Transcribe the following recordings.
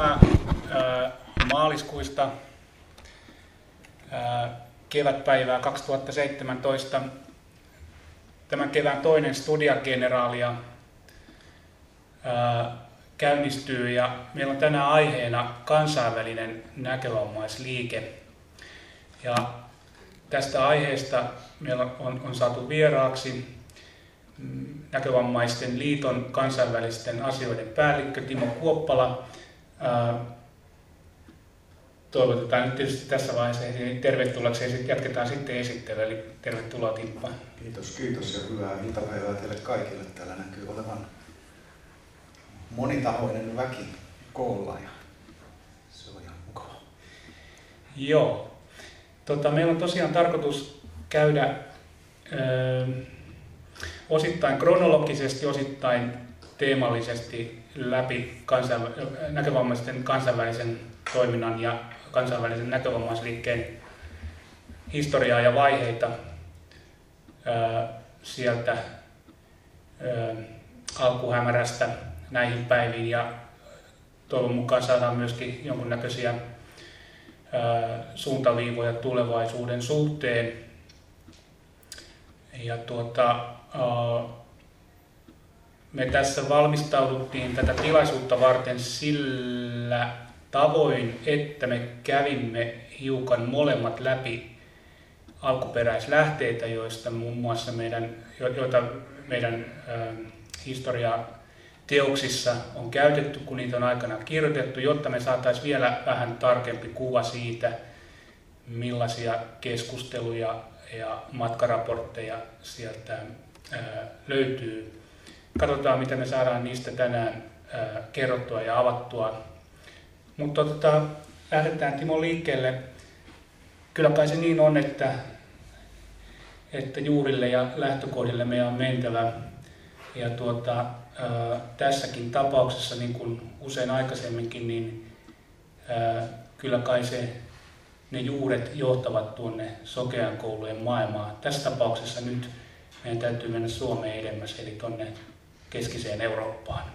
päivää maaliskuista kevätpäivää 2017. Tämän kevään toinen studiageneraalia käynnistyy ja meillä on tänään aiheena kansainvälinen näkövammaisliike. Ja tästä aiheesta meillä on, on saatu vieraaksi mm, näkövammaisten liiton kansainvälisten asioiden päällikkö Timo Kuoppala. Toivotetaan nyt tietysti tässä vaiheessa tervetulleeksi ja sitten jatketaan sitten esittelyä. Eli tervetuloa Timppa. Kiitos, kiitos ja hyvää iltapäivää teille kaikille. Täällä näkyy olevan monitahoinen väki koolla ja se on ihan mukava. Joo. Tota, meillä on tosiaan tarkoitus käydä ö, osittain kronologisesti, osittain teemallisesti läpi kansainv- näkövammaisten kansainvälisen toiminnan ja kansainvälisen näkövammaisliikkeen historiaa ja vaiheita ö, sieltä ö, alkuhämärästä näihin päiviin ja toivon mukaan saadaan myöskin jonkunnäköisiä suuntaviivoja tulevaisuuden suhteen. Ja tuota, me tässä valmistauduttiin tätä tilaisuutta varten sillä tavoin, että me kävimme hiukan molemmat läpi alkuperäislähteitä, joista muun muassa meidän, joita meidän historia teoksissa on käytetty, kun niitä on aikana kirjoitettu, jotta me saataisiin vielä vähän tarkempi kuva siitä, millaisia keskusteluja ja matkaraportteja sieltä löytyy. Katsotaan, mitä me saadaan niistä tänään kerrottua ja avattua. Mutta tota, lähdetään Timo liikkeelle. Kyllä kai se niin on, että, että juurille ja lähtökohdille meidän on mentävä. Ja tuota, tässäkin tapauksessa, niin kuin usein aikaisemminkin, niin ää, kyllä kai se, ne juuret johtavat tuonne sokean koulujen maailmaan. Tässä tapauksessa nyt meidän täytyy mennä Suomeen edemmäs, eli tuonne keskiseen Eurooppaan.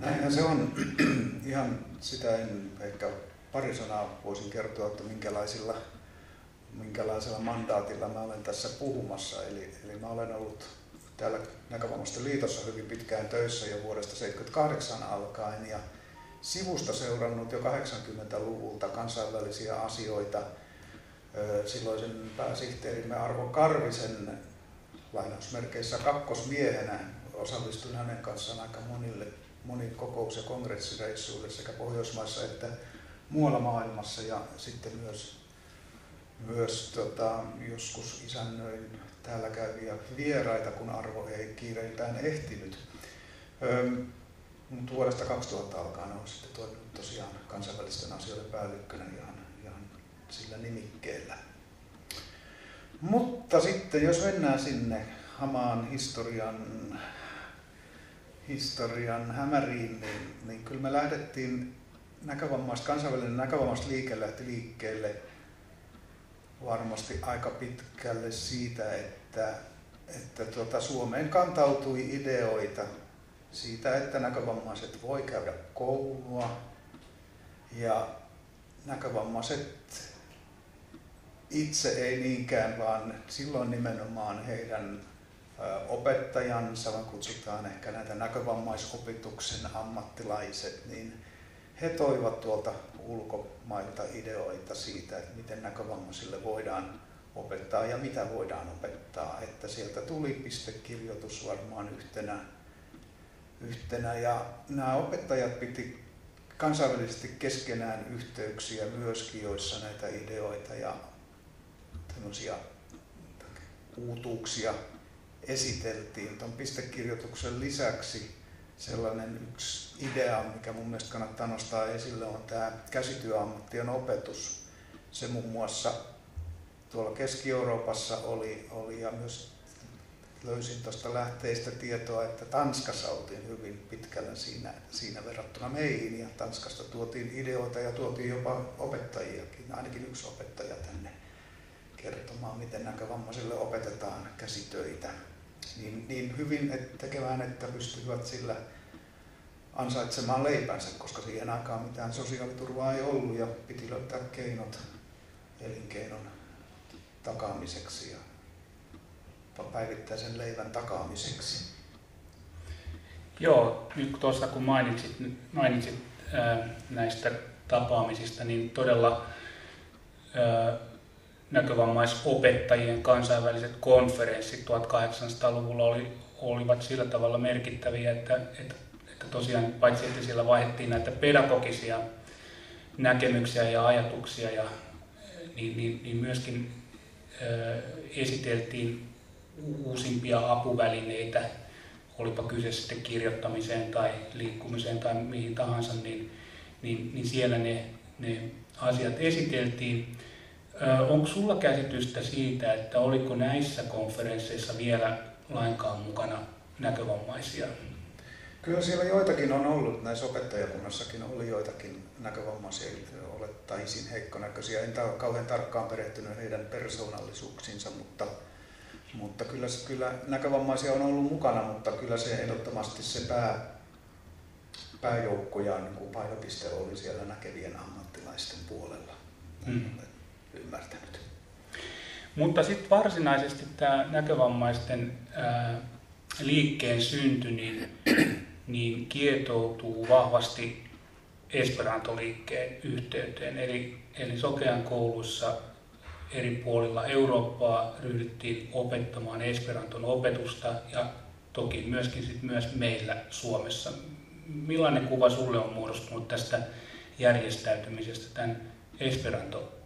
Näinhän se on. Ihan sitä en ehkä pari sanaa voisin kertoa, että minkälaisilla, minkälaisella mandaatilla mä olen tässä puhumassa. Eli, eli mä olen ollut täällä Näkövammaisten liitossa hyvin pitkään töissä jo vuodesta 1978 alkaen ja sivusta seurannut jo 80-luvulta kansainvälisiä asioita. Silloisen pääsihteerimme Arvo Karvisen lainausmerkeissä kakkosmiehenä osallistuin hänen kanssaan aika monille moniin kokous- ja kongressireissuille sekä Pohjoismaissa että muualla maailmassa ja sitten myös, myös tota, joskus isännöin täällä käyviä vieraita, kun Arvo ei kiireiltään ehtinyt. Mutta vuodesta 2000 alkaen on sitten toiminut tosiaan kansainvälisten asioiden päällikkönä ihan, ihan sillä nimikkeellä. Mutta sitten jos mennään sinne hamaan historian, historian hämäriin, niin, niin kyllä me lähdettiin näkövammaista, kansainvälinen näkövammaisliike lähti liikkeelle varmasti aika pitkälle siitä, että, että tuota, Suomeen kantautui ideoita siitä, että näkövammaiset voi käydä koulua ja näkövammaiset itse ei niinkään, vaan silloin nimenomaan heidän opettajansa, vaan kutsutaan ehkä näitä näkövammaisopetuksen ammattilaiset, niin he toivat tuolta ulkomailta ideoita siitä, että miten näkövammaisille voidaan opettaa ja mitä voidaan opettaa. Että sieltä tuli pistekirjoitus varmaan yhtenä, yhtenä ja nämä opettajat piti kansainvälisesti keskenään yhteyksiä myöskin, joissa näitä ideoita ja uutuuksia esiteltiin. Tuon pistekirjoituksen lisäksi sellainen yksi idea, mikä mun mielestä kannattaa nostaa esille, on tämä käsityöammattien opetus. Se muun muassa tuolla Keski-Euroopassa oli, oli ja myös löysin tuosta lähteistä tietoa, että Tanskassa oltiin hyvin pitkällä siinä, siinä verrattuna meihin ja Tanskasta tuotiin ideoita ja tuotiin jopa opettajiakin, ainakin yksi opettaja tänne kertomaan, miten näkövammaisille opetetaan käsitöitä niin, niin hyvin tekemään, että pystyvät sillä ansaitsemaan leipänsä, koska siihen aikaan mitään sosiaaliturvaa ei ollut ja piti löytää keinot elinkeinon takaamiseksi ja päivittäisen leivän takaamiseksi. Joo, nyt tuossa kun mainitsit, mainitsit ää, näistä tapaamisista, niin todella ää, näkövammaisopettajien kansainväliset konferenssit 1800-luvulla oli, olivat sillä tavalla merkittäviä, että, että, että tosiaan paitsi että siellä vaihdettiin näitä pedagogisia näkemyksiä ja ajatuksia, ja, niin, niin, niin myöskin ää, esiteltiin uusimpia apuvälineitä, olipa kyse sitten kirjoittamiseen tai liikkumiseen tai mihin tahansa, niin, niin, niin siellä ne, ne asiat esiteltiin. Onko sulla käsitystä siitä, että oliko näissä konferensseissa vielä lainkaan mukana näkövammaisia? Kyllä siellä joitakin on ollut, näissä opettajakunnassakin oli joitakin näkövammaisia, olettaisin heikkonäköisiä. En ole kauhean tarkkaan perehtynyt heidän persoonallisuuksiinsa, mutta, mutta kyllä, kyllä näkövammaisia on ollut mukana, mutta kyllä se ehdottomasti se pää, pääjoukko ja niin kuin painopiste oli siellä näkevien ammattilaisten puolella. Hmm ymmärtänyt. Mutta sitten varsinaisesti tämä näkövammaisten ää, liikkeen synty niin, niin kietoutuu vahvasti Esperanto-liikkeen yhteyteen. Eli, eli Sokean kouluissa eri puolilla Eurooppaa ryhdyttiin opettamaan Esperanton opetusta ja toki myöskin sit myös meillä Suomessa. Millainen kuva sulle on muodostunut tästä järjestäytymisestä tämän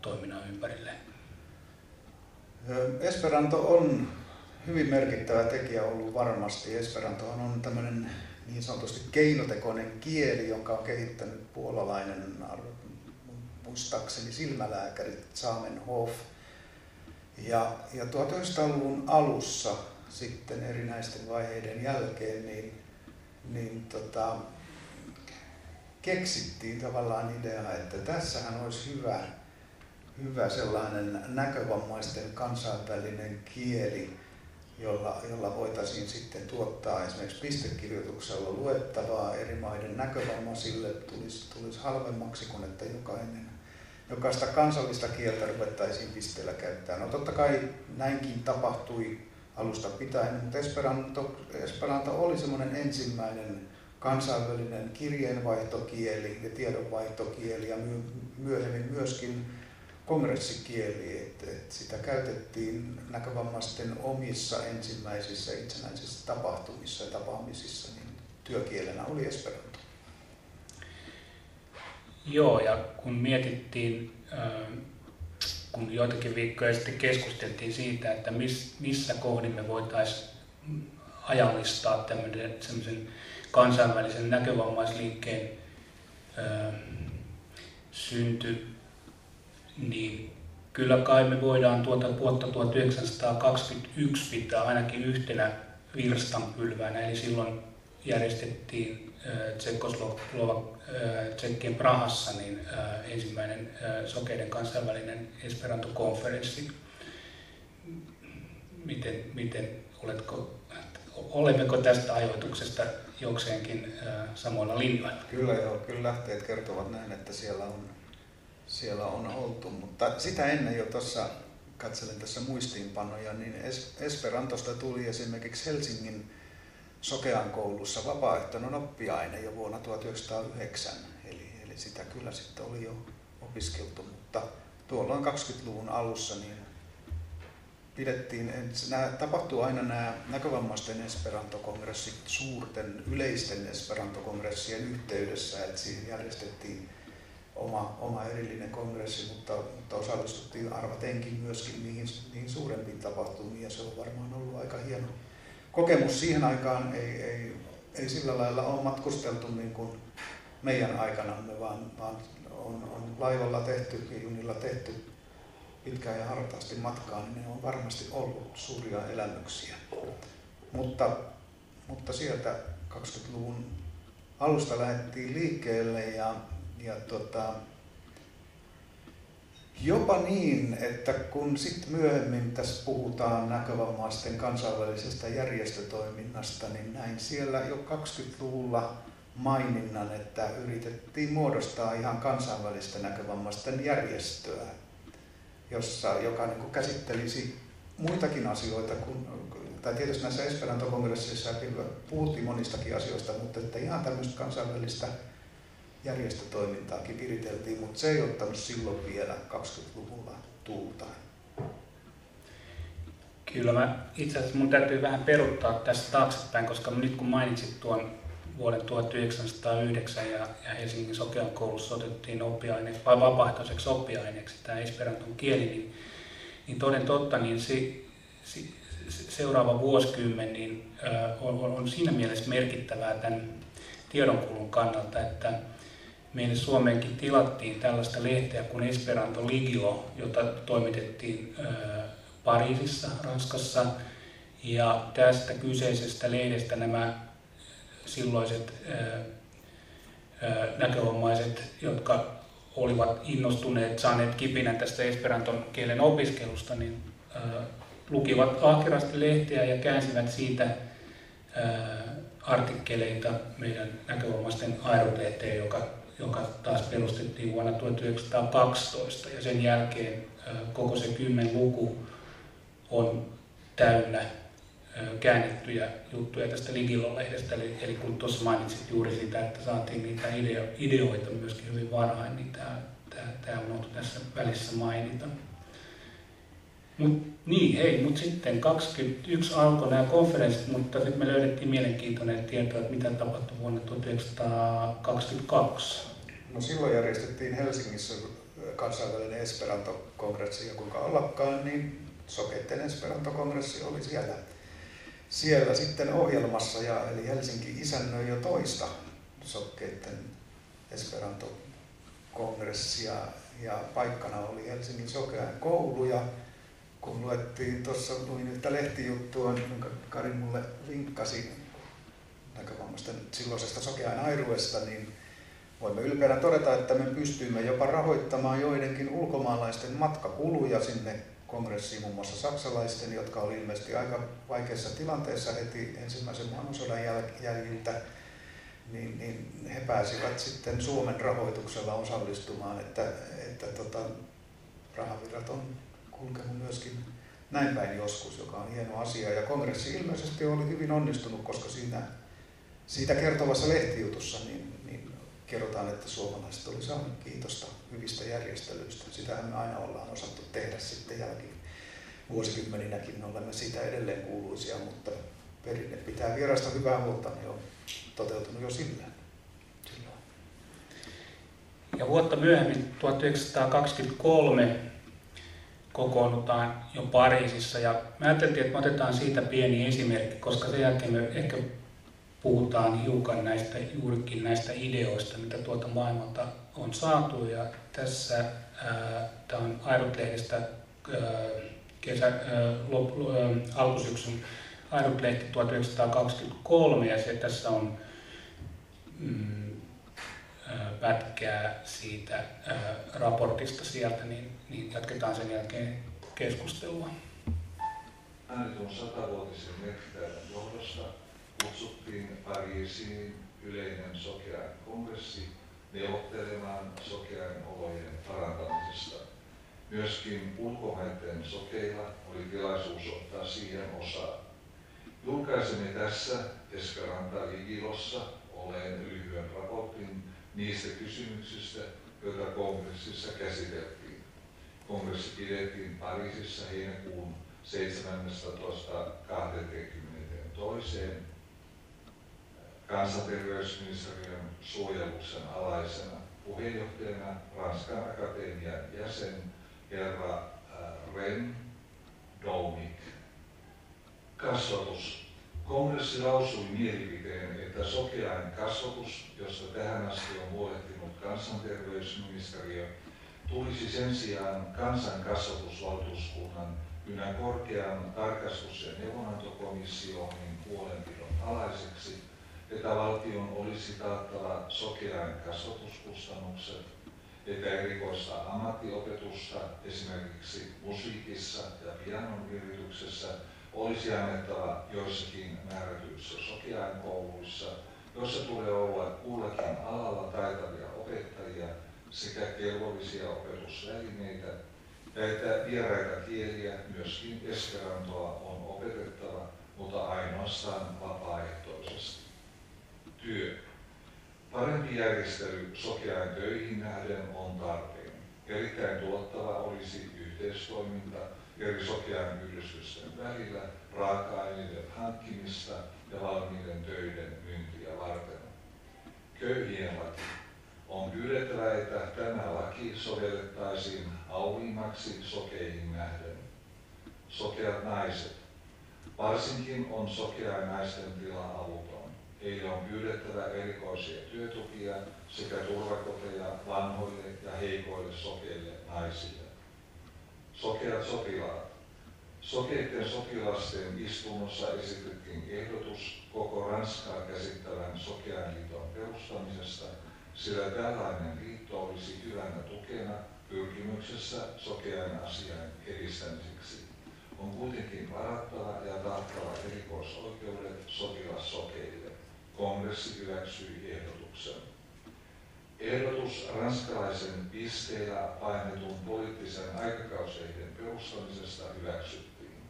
Esperanto-toiminnan ympärille? Esperanto on hyvin merkittävä tekijä ollut varmasti. Esperanto on tämmöinen niin sanotusti keinotekoinen kieli, jonka on kehittänyt puolalainen, muistaakseni silmälääkäri Zamenhof. Ja, ja 1900-luvun alussa sitten erinäisten vaiheiden jälkeen, niin, niin tota, keksittiin tavallaan idea, että tässähän olisi hyvä, hyvä sellainen näkövammaisten kansainvälinen kieli, jolla, jolla voitaisiin sitten tuottaa esimerkiksi pistekirjoituksella luettavaa eri maiden näkövammaisille, tulisi, tulisi halvemmaksi kuin että jokainen, jokaista kansallista kieltä ruvettaisiin pisteellä käyttämään. No totta kai näinkin tapahtui alusta pitäen, mutta Esperanto, Esperanto oli semmoinen ensimmäinen kansainvälinen kirjeenvaihtokieli ja tiedonvaihtokieli ja myöhemmin myöskin kongressikieli, että, että sitä käytettiin näkövammaisten omissa ensimmäisissä itsenäisissä tapahtumissa ja tapaamisissa, niin työkielenä oli Esperanto. Joo, ja kun mietittiin, kun joitakin viikkoja sitten keskusteltiin siitä, että missä kohdin me voitaisiin ajallistaa tämmöisen kansainvälisen näkövammaisliikkeen ää, synty, niin kyllä kai me voidaan tuota vuotta 1921 pitää ainakin yhtenä virstanpylväänä, eli silloin järjestettiin Tsekkien Prahassa niin ensimmäinen sokeiden kansainvälinen Esperanto-konferenssi. Miten, miten oletko, olemmeko tästä ajoituksesta jokseenkin samoilla linjoilla. Kyllä joo, kyllä lähteet kertovat näin, että siellä on, siellä on oltu, mutta sitä ennen jo tuossa katselen tässä muistiinpanoja, niin Esperantosta tuli esimerkiksi Helsingin Sokean koulussa vapaaehtoinen oppiaine jo vuonna 1909, eli, eli sitä kyllä sitten oli jo opiskeltu, mutta tuolloin 20-luvun alussa niin pidettiin, nämä tapahtuu aina nämä näkövammaisten esperantokongressit suurten yleisten esperantokongressien yhteydessä, että siihen järjestettiin oma, oma erillinen kongressi, mutta, mutta osallistuttiin arvatenkin myöskin niihin, niihin suurempiin tapahtumiin ja se on varmaan ollut aika hieno kokemus. Siihen aikaan ei, ei, ei sillä lailla ole matkusteltu niin kuin meidän aikanamme, vaan, vaan on, on laivalla tehty ja junilla tehty pitkään ja hartaasti matkaa, niin ne on varmasti ollut suuria elämyksiä. Mutta, mutta sieltä 20-luvun alusta lähdettiin liikkeelle ja, ja tota, jopa niin, että kun sitten myöhemmin tässä puhutaan näkövammaisten kansainvälisestä järjestötoiminnasta, niin näin siellä jo 20-luvulla maininnan, että yritettiin muodostaa ihan kansainvälistä näkövammaisten järjestöä, jossa, joka niin kuin käsittelisi muitakin asioita kuin, tai tietysti näissä Esperanto-kongresseissa puhuttiin monistakin asioista, mutta että ihan tämmöistä kansainvälistä järjestötoimintaakin viriteltiin, mutta se ei ottanut silloin vielä 20-luvulla tuultaan. Kyllä mä itse asiassa mun täytyy vähän peruttaa tästä taaksepäin, koska nyt kun mainitsit tuon vuoden 1909 ja, ja Helsingin Sokean koulussa otettiin oppiaineeksi, vai vapaaehtoiseksi oppiaineeksi tämä Esperanton kieli, niin, niin toden totta, niin se, se, se seuraava vuosikymmen niin, äh, on, on, siinä mielessä merkittävää tämän tiedonkulun kannalta, että meille Suomeenkin tilattiin tällaista lehteä kuin Esperanto Ligilo, jota toimitettiin Pariisissa, Ranskassa. Ja tästä kyseisestä lehdestä nämä silloiset näkövammaiset, jotka olivat innostuneet, saaneet kipinän tästä esperanton kielen opiskelusta, niin lukivat ahkerasti lehtiä ja käänsivät siitä artikkeleita meidän näkövammaisten aerolehteen, joka, joka taas perustettiin vuonna 1912. Ja sen jälkeen koko se kymmen luku on täynnä käännettyjä juttuja tästä Ligilo-lehdestä, eli, eli kun tuossa mainitsit juuri sitä, että saatiin niitä ideo, ideoita myöskin hyvin varhain, niin tämä, tämä, tämä unohtui tässä välissä mainita. Mut, niin, hei, mutta sitten 21 alkoi nämä konferenssit, mutta sitten me löydettiin mielenkiintoinen tieto, että mitä tapahtui vuonna 1922. No silloin järjestettiin Helsingissä kansainvälinen Esperanto-kongressi ja kuinka ollakaan, niin Sokeitten Esperanto-kongressi oli siellä. Siellä sitten ohjelmassa, ja, eli Helsinki isännöi jo toista sokkeiden Esperanto-kongressia, ja paikkana oli Helsingin sokean koulu, ja kun luettiin tuossa luin yhtä lehtijuttua, jonka Kari mulle vinkkasi näkövammaisten silloisesta sokean airuesta, niin voimme ylpeänä todeta, että me pystyimme jopa rahoittamaan joidenkin ulkomaalaisten matkakuluja sinne kongressiin muun muassa saksalaisten, jotka oli ilmeisesti aika vaikeassa tilanteessa heti ensimmäisen maailmansodan jäljiltä, niin, niin he pääsivät sitten Suomen rahoituksella osallistumaan, että, että tota, rahavirrat on kulkenut myöskin näin päin joskus, joka on hieno asia. Ja kongressi ilmeisesti oli hyvin onnistunut, koska siinä, siitä kertovassa lehtijutussa niin, niin kerrotaan, että suomalaiset oli saanut kiitosta hyvistä järjestelyistä. Sitähän me aina ollaan osattu tehdä sitten jälkeen vuosikymmeninäkin, me olemme siitä edelleen kuuluisia, mutta perinne pitää vierasta hyvää huolta, niin on toteutunut jo sillä. Ja vuotta myöhemmin, 1923, kokoonnutaan jo Pariisissa. Ja mä ajattelin, että me otetaan siitä pieni esimerkki, koska sen jälkeen me ehkä puhutaan hiukan näistä, juurikin näistä ideoista, mitä tuolta maailmalta on saatu. Ja tässä tämä on Airut-lehdestä kesä, lop, alkusyksyn Airut-lehti 1923 ja se tässä on mm, pätkää siitä ää, raportista sieltä, niin, niin jatketaan sen jälkeen keskustelua. Äänetun satavuotisen merkittävän johdosta kutsuttiin Pariisiin yleinen sokea kongressi neuvottelemaan sokean olojen parantamisesta. Myöskin ulkomaiden sokeilla oli tilaisuus ottaa siihen osaa. Julkaisemme tässä Esperanta Ligilossa olleen lyhyen raportin niistä kysymyksistä, joita kongressissa käsiteltiin. Kongressi pidettiin Pariisissa heinäkuun 17.22 kansanterveysministeriön suojeluksen alaisena puheenjohtajana Ranskan akatemian jäsen herra äh, Ren Domik. Kasvatus. Kongressi lausui mielipiteen, että sokeain kasvatus, josta tähän asti on huolehtinut kansanterveysministeriö, tulisi sen sijaan kansankasvatusvaltuuskunnan ynnä korkean tarkastus- ja neuvonantokomissionin huolenpidon alaiseksi että valtion olisi taattava sokean kasvatuskustannukset, että erikoista ammattiopetusta esimerkiksi musiikissa ja pianon virityksessä olisi annettava joissakin määrätyissä sokean kouluissa jossa tulee olla kullakin alalla taitavia opettajia sekä kelvollisia opetusvälineitä, ja että vieraita kieliä, myöskin esperantoa, on opetettava, mutta ainoastaan vapaaehtoisesti. Työ. Parempi järjestely sokeaan töihin nähden on tarpeen. Erittäin tuottava olisi yhteistoiminta eri sokean yhdistysten välillä raaka-aineiden hankkimista ja valmiiden töiden myyntiä varten. Köyhien laki. On pyydettävä, että tämä laki sovellettaisiin auliimmaksi sokeihin nähden. Sokeat naiset. Varsinkin on sokea naisten tila avuton. Heille on pyydettävä erikoisia työtukia sekä turvakoteja vanhoille ja heikoille sokeille naisille. Sokeat sotilaat. Sokeiden sotilasten istunnossa esitettiin ehdotus koko Ranskaa käsittävän sokean liiton perustamisesta, sillä tällainen liitto olisi hyvänä tukena pyrkimyksessä sokean asian edistämiseksi. On kuitenkin varattava ja taattava erikoisoikeudet sotilassokeille. Kongressi hyväksyi ehdotuksen. Ehdotus ranskalaisen pisteellä painetun poliittisen aikakauslehden perustamisesta hyväksyttiin.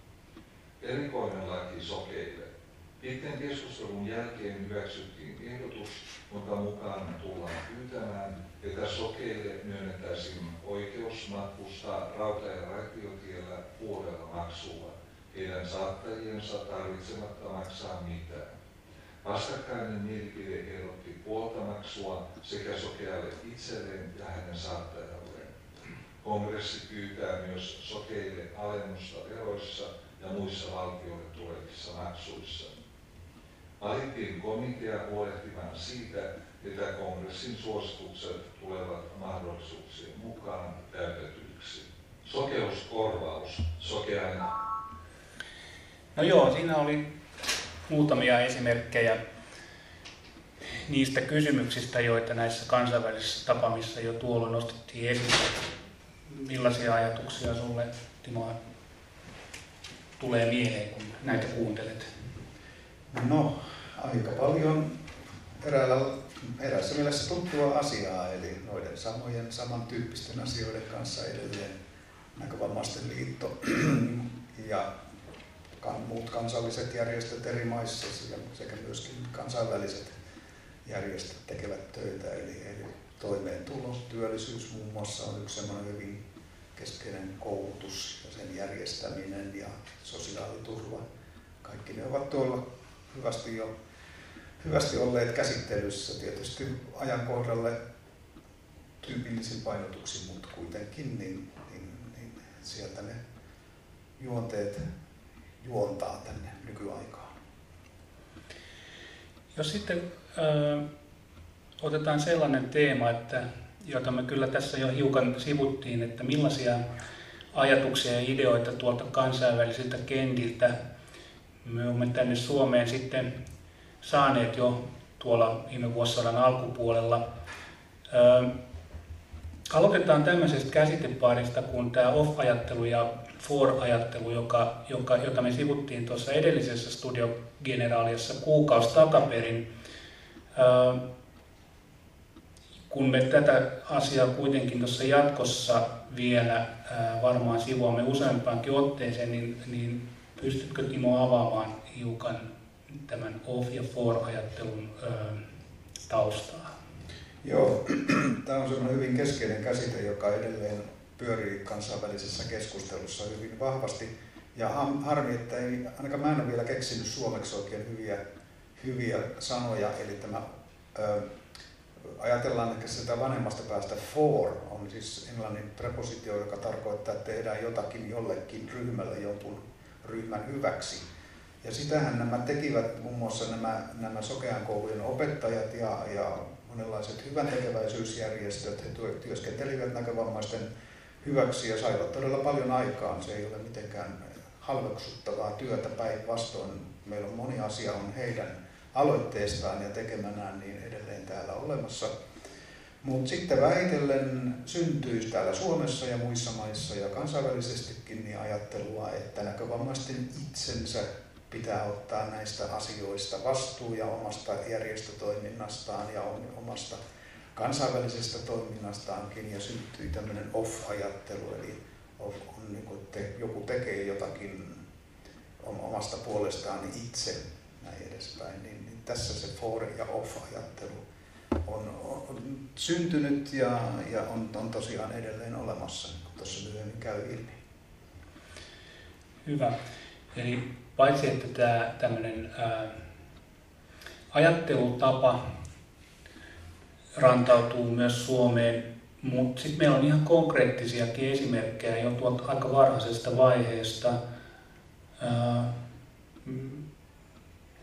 Erikoinen laki sokeille. Pitkän keskustelun jälkeen hyväksyttiin ehdotus, jonka mukaan tullaan pyytämään, että sokeille myönnettäisiin oikeus matkustaa rauta- ja raitiotiellä puolella maksua, heidän saattajiensa tarvitsematta maksaa mitään. Vastakkainen mielipide ehdotti puolta maksua sekä sokealle itselleen ja hänen saattajalleen. Kongressi pyytää myös sokeille alennusta veroissa ja muissa valtioille tulevissa maksuissa. Valittiin komitea huolehtimaan siitä, että kongressin suositukset tulevat mahdollisuuksien mukaan täytetyiksi. Sokeuskorvaus, sokeain. No joo, siinä oli muutamia esimerkkejä niistä kysymyksistä, joita näissä kansainvälisissä tapaamissa jo tuolloin nostettiin esille. Millaisia ajatuksia sulle, Timo, tulee mieleen, kun näitä kuuntelet? No, aika paljon eräällä, eräässä mielessä tuttua asiaa, eli noiden samojen, samantyyppisten asioiden kanssa edelleen näkövammaisten liitto ja muut kansalliset järjestöt eri maissa sekä myöskin kansainväliset järjestöt tekevät töitä. Eli, eli toimeentulo, työllisyys muun muassa on yksi sellainen hyvin keskeinen koulutus ja sen järjestäminen ja sosiaaliturva. Kaikki ne ovat tuolla hyvästi jo hyvästi olleet käsittelyssä tietysti ajankohdalle tyypillisin painotuksin, mutta kuitenkin niin, niin, niin sieltä ne juonteet juontaa tänne nykyaikaan. Jos sitten ö, otetaan sellainen teema, että, jota me kyllä tässä jo hiukan sivuttiin, että millaisia ajatuksia ja ideoita tuolta kansainvälisiltä kentiltä me olemme tänne Suomeen sitten saaneet jo tuolla viime vuosisadan alkupuolella. Ö, aloitetaan tämmöisestä käsitepaarista kuin tämä off-ajattelu ja for-ajattelu, joka, joka, jota me sivuttiin tuossa edellisessä studiogeneraaliassa kuukausi takaperin. Kun me tätä asiaa kuitenkin tuossa jatkossa vielä varmaan sivuamme useampaankin otteeseen, niin, niin pystytkö Timo avaamaan hiukan tämän off- ja for-ajattelun taustaa? Joo, tämä on sellainen hyvin keskeinen käsite, joka edelleen pyörii kansainvälisessä keskustelussa hyvin vahvasti. Ja harmi, että ei, ainakaan mä en ole vielä keksinyt suomeksi oikein hyviä, hyviä sanoja. Eli tämä, ö, ajatellaan ehkä sitä vanhemmasta päästä for, on siis englannin prepositio, joka tarkoittaa, että tehdään jotakin jollekin ryhmälle jonkun ryhmän hyväksi. Ja sitähän nämä tekivät muun muassa nämä, nämä sokean koulujen opettajat ja, ja monenlaiset hyvän tekeväisyysjärjestöt. He työskentelivät näkövammaisten hyväksi ja saivat todella paljon aikaan. Se ei ole mitenkään halveksuttavaa työtä päinvastoin. Meillä on moni asia on heidän aloitteestaan ja tekemänään niin edelleen täällä olemassa. Mutta sitten vähitellen syntyy täällä Suomessa ja muissa maissa ja kansainvälisestikin niin ajattelua, että näkövammaisten itsensä pitää ottaa näistä asioista vastuu ja omasta järjestötoiminnastaan ja omasta kansainvälisestä toiminnastaankin ja syntyi tämmöinen off-ajattelu, eli on, on niin kuin te, joku tekee jotakin omasta puolestaan itse näin edespäin, niin, niin tässä se for ja off-ajattelu on, on, syntynyt ja, ja on, on tosiaan edelleen olemassa, niin kuin tuossa myöhemmin käy ilmi. Hyvä. Eli paitsi että tämä tämmöinen ää, ajattelutapa rantautuu myös Suomeen, mutta sitten meillä on ihan konkreettisiakin esimerkkejä jo tuolta aika varhaisesta vaiheesta. Ää,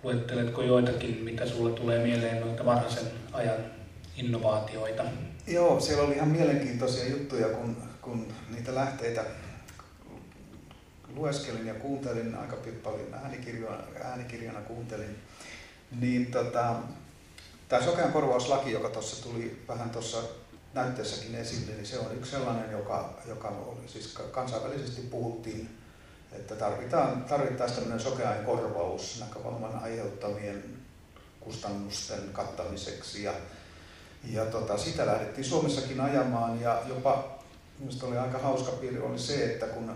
luetteletko joitakin, mitä sulle tulee mieleen noita varhaisen ajan innovaatioita? Joo, siellä oli ihan mielenkiintoisia juttuja, kun, kun niitä lähteitä lueskelin ja kuuntelin aika paljon äänikirjana, äänikirjana kuuntelin, niin tota, tämä sokean korvauslaki, joka tuossa tuli vähän tuossa näytteessäkin esille, niin se on yksi sellainen, joka, joka oli, siis kansainvälisesti puhuttiin, että tarvitaan, tarvittaisiin tämmöinen sokeain korvaus näkövamman aiheuttamien kustannusten kattamiseksi. Ja, ja tota, sitä lähdettiin Suomessakin ajamaan ja jopa minusta oli aika hauska piirre oli se, että kun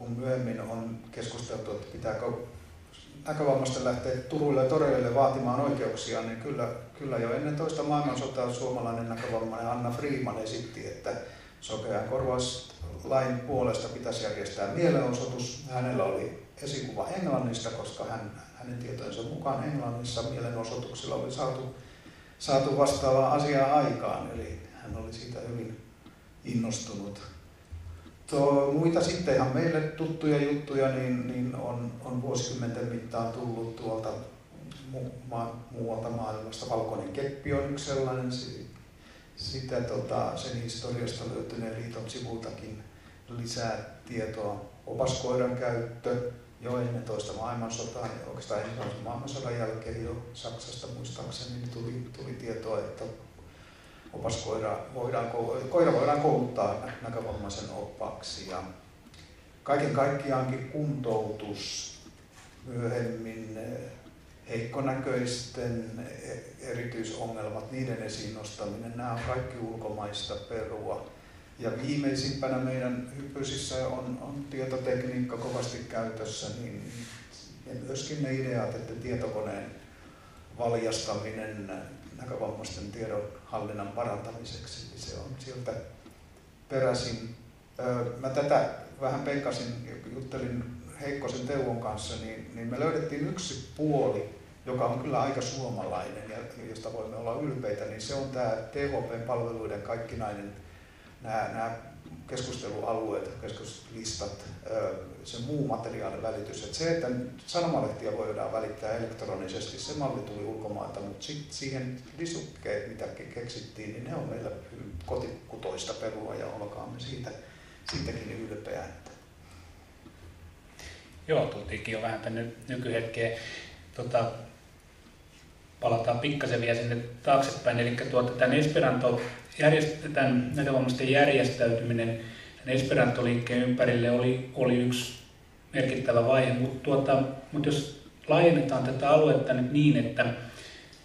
kun myöhemmin on keskusteltu, että pitääkö näkövammaisten lähteä Turuille ja toreille vaatimaan oikeuksia, niin kyllä, kyllä jo ennen toista maailmansotaa suomalainen näkövammainen Anna Freeman esitti, että sokean korvauslain puolesta pitäisi järjestää mielenosoitus. Hänellä oli esikuva Englannista, koska hän, hänen tietojensa mukaan Englannissa mielenosoituksilla oli saatu, saatu vastaavaa asiaa aikaan, eli hän oli siitä hyvin innostunut to, muita sitten ihan meille tuttuja juttuja niin, niin on, on vuosikymmenten mittaan tullut tuolta mu, ma, muualta maailmasta. Valkoinen keppi on yksi sellainen. Sitä, tota, sen historiasta löytyneen liiton sivultakin lisää tietoa. Opaskoiran käyttö jo ennen toista maailmansotaa, oikeastaan ensimmäisen maailmansodan jälkeen jo Saksasta muistaakseni tuli, tuli tietoa, että opaskoira voidaan, koira voidaan kouluttaa näkövammaisen oppaaksi. Ja kaiken kaikkiaankin kuntoutus myöhemmin eh, heikkonäköisten eh, erityisongelmat, niiden esiin nostaminen, nämä on kaikki ulkomaista perua. Ja viimeisimpänä meidän hyppysissä on, on tietotekniikka kovasti käytössä, niin ja myöskin ne ideat, että tietokoneen valjastaminen näkövammaisten tiedonhallinnan parantamiseksi, niin se on sieltä peräisin. Mä tätä vähän peikkasin, juttelin Heikkosen Teuvon kanssa, niin, niin me löydettiin yksi puoli, joka on kyllä aika suomalainen ja josta voimme olla ylpeitä, niin se on tämä THP-palveluiden kaikkinainen nämä, nämä keskustelualueet, keskustelulistat, se muu materiaalin välitys. Että se, että sanomalehtiä voidaan välittää elektronisesti, se malli tuli ulkomailta, mutta sitten siihen lisukkeet, mitä keksittiin, niin ne on meillä kotikutoista perua ja olkaamme siitä, siitäkin ylpeä. Joo, tultiinkin jo vähän tänne nykyhetkeen. Tota, palataan pikkasen vielä sinne taaksepäin. Eli tuota, tämän Esperanto järjestetään näkövammaisten järjestäytyminen Esperanto-liikkeen ympärille oli, oli yksi merkittävä vaihe, mutta, tuota, mutta jos laajennetaan tätä aluetta nyt niin, että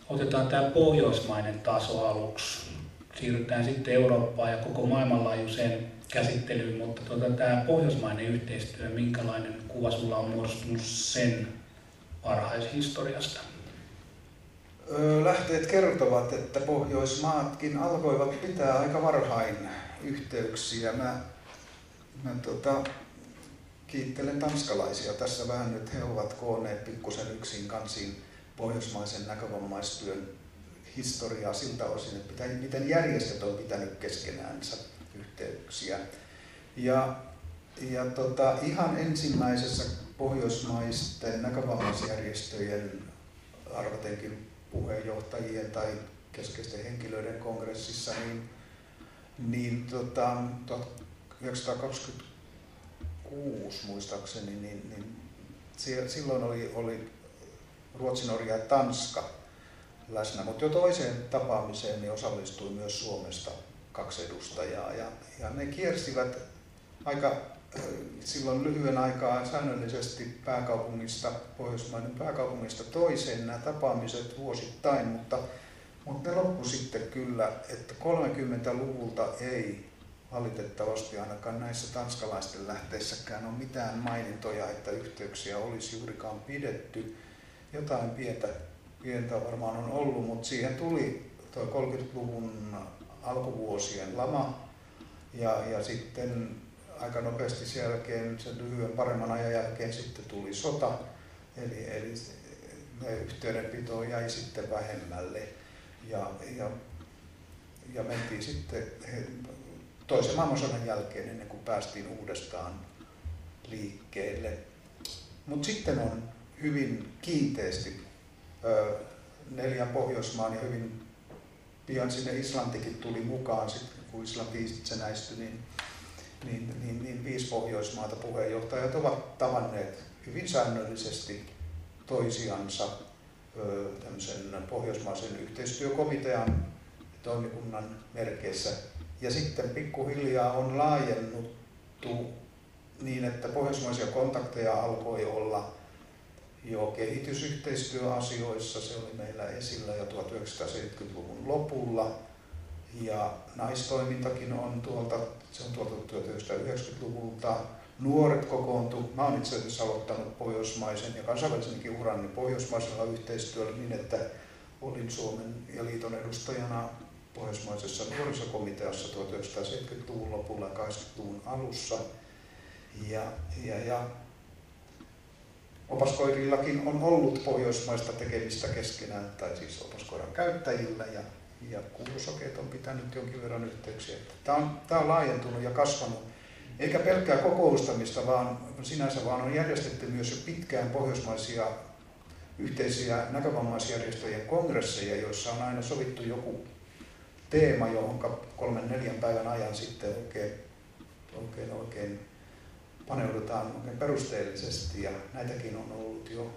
otetaan tämä pohjoismainen taso aluksi, siirrytään sitten Eurooppaan ja koko maailmanlaajuiseen käsittelyyn, mutta tuota, tämä pohjoismainen yhteistyö, minkälainen kuva sulla on muodostunut sen varhaishistoriasta? Lähteet kertovat, että Pohjoismaatkin alkoivat pitää aika varhain yhteyksiä. Mä, mä tota, kiittelen tanskalaisia tässä vähän nyt. He ovat koonneet pikkusen yksin kansiin pohjoismaisen näkövammaistyön historiaa siltä osin, että pitää, miten järjestöt on pitänyt keskenäänsä yhteyksiä. Ja, ja tota, ihan ensimmäisessä pohjoismaisten näkövammaisjärjestöjen arvatenkin puheenjohtajien tai keskeisten henkilöiden kongressissa, niin, niin tota, 1926 muistaakseni, niin, niin silloin oli, oli Ruotsi, Norja ja Tanska läsnä, mutta jo toiseen tapaamiseen niin osallistui myös Suomesta kaksi edustajaa ja, ja ne kiersivät aika silloin lyhyen aikaa säännöllisesti pääkaupungista, Pohjoismaiden pääkaupungista toiseen nämä tapaamiset vuosittain, mutta, mutta ne loppu sitten kyllä, että 30-luvulta ei valitettavasti ainakaan näissä tanskalaisten lähteissäkään ole mitään mainintoja, että yhteyksiä olisi juurikaan pidetty. Jotain pientä, pientä varmaan on ollut, mutta siihen tuli tuo 30-luvun alkuvuosien lama ja, ja sitten aika nopeasti sen jälkeen, sen lyhyen paremman ajan jälkeen sitten tuli sota, eli, eli yhteydenpito jäi sitten vähemmälle. Ja, ja, ja mentiin sitten toisen maailmansodan jälkeen ennen kuin päästiin uudestaan liikkeelle. Mutta sitten on hyvin kiinteästi neljän Pohjoismaan ja hyvin pian sinne Islantikin tuli mukaan, sit, kun Islanti itsenäistyi, niin, niin, niin, niin viisi Pohjoismaata puheenjohtajat ovat tavanneet hyvin säännöllisesti toisiansa tämmöisen pohjoismaisen yhteistyökomitean toimikunnan merkeissä ja sitten pikkuhiljaa on laajennuttu niin, että pohjoismaisia kontakteja alkoi olla jo kehitysyhteistyöasioissa. Se oli meillä esillä jo 1970-luvun lopulla. Ja naistoimintakin on tuolta, se on tuolta 1990-luvulta. Nuoret kokoontu. Mä olen itse asiassa aloittanut pohjoismaisen ja kansainvälisenkin urani pohjoismaisella yhteistyöllä niin, että olin Suomen ja liiton edustajana pohjoismaisessa nuorisokomiteassa 1970-luvun lopulla ja 80-luvun alussa. Ja, ja, ja opaskoirillakin on ollut pohjoismaista tekemistä keskenään, tai siis opaskoiran käyttäjillä, ja, ja kuulosokeet on pitänyt jonkin verran yhteyksiä. Tämä on, tämä on laajentunut ja kasvanut, eikä pelkkää kokoustamista, vaan sinänsä vaan on järjestetty myös jo pitkään pohjoismaisia yhteisiä näkövammaisjärjestöjen kongresseja, joissa on aina sovittu joku teema, johon kolmen neljän päivän ajan sitten oikein, oikein, oikein paneudutaan oikein perusteellisesti ja näitäkin on ollut jo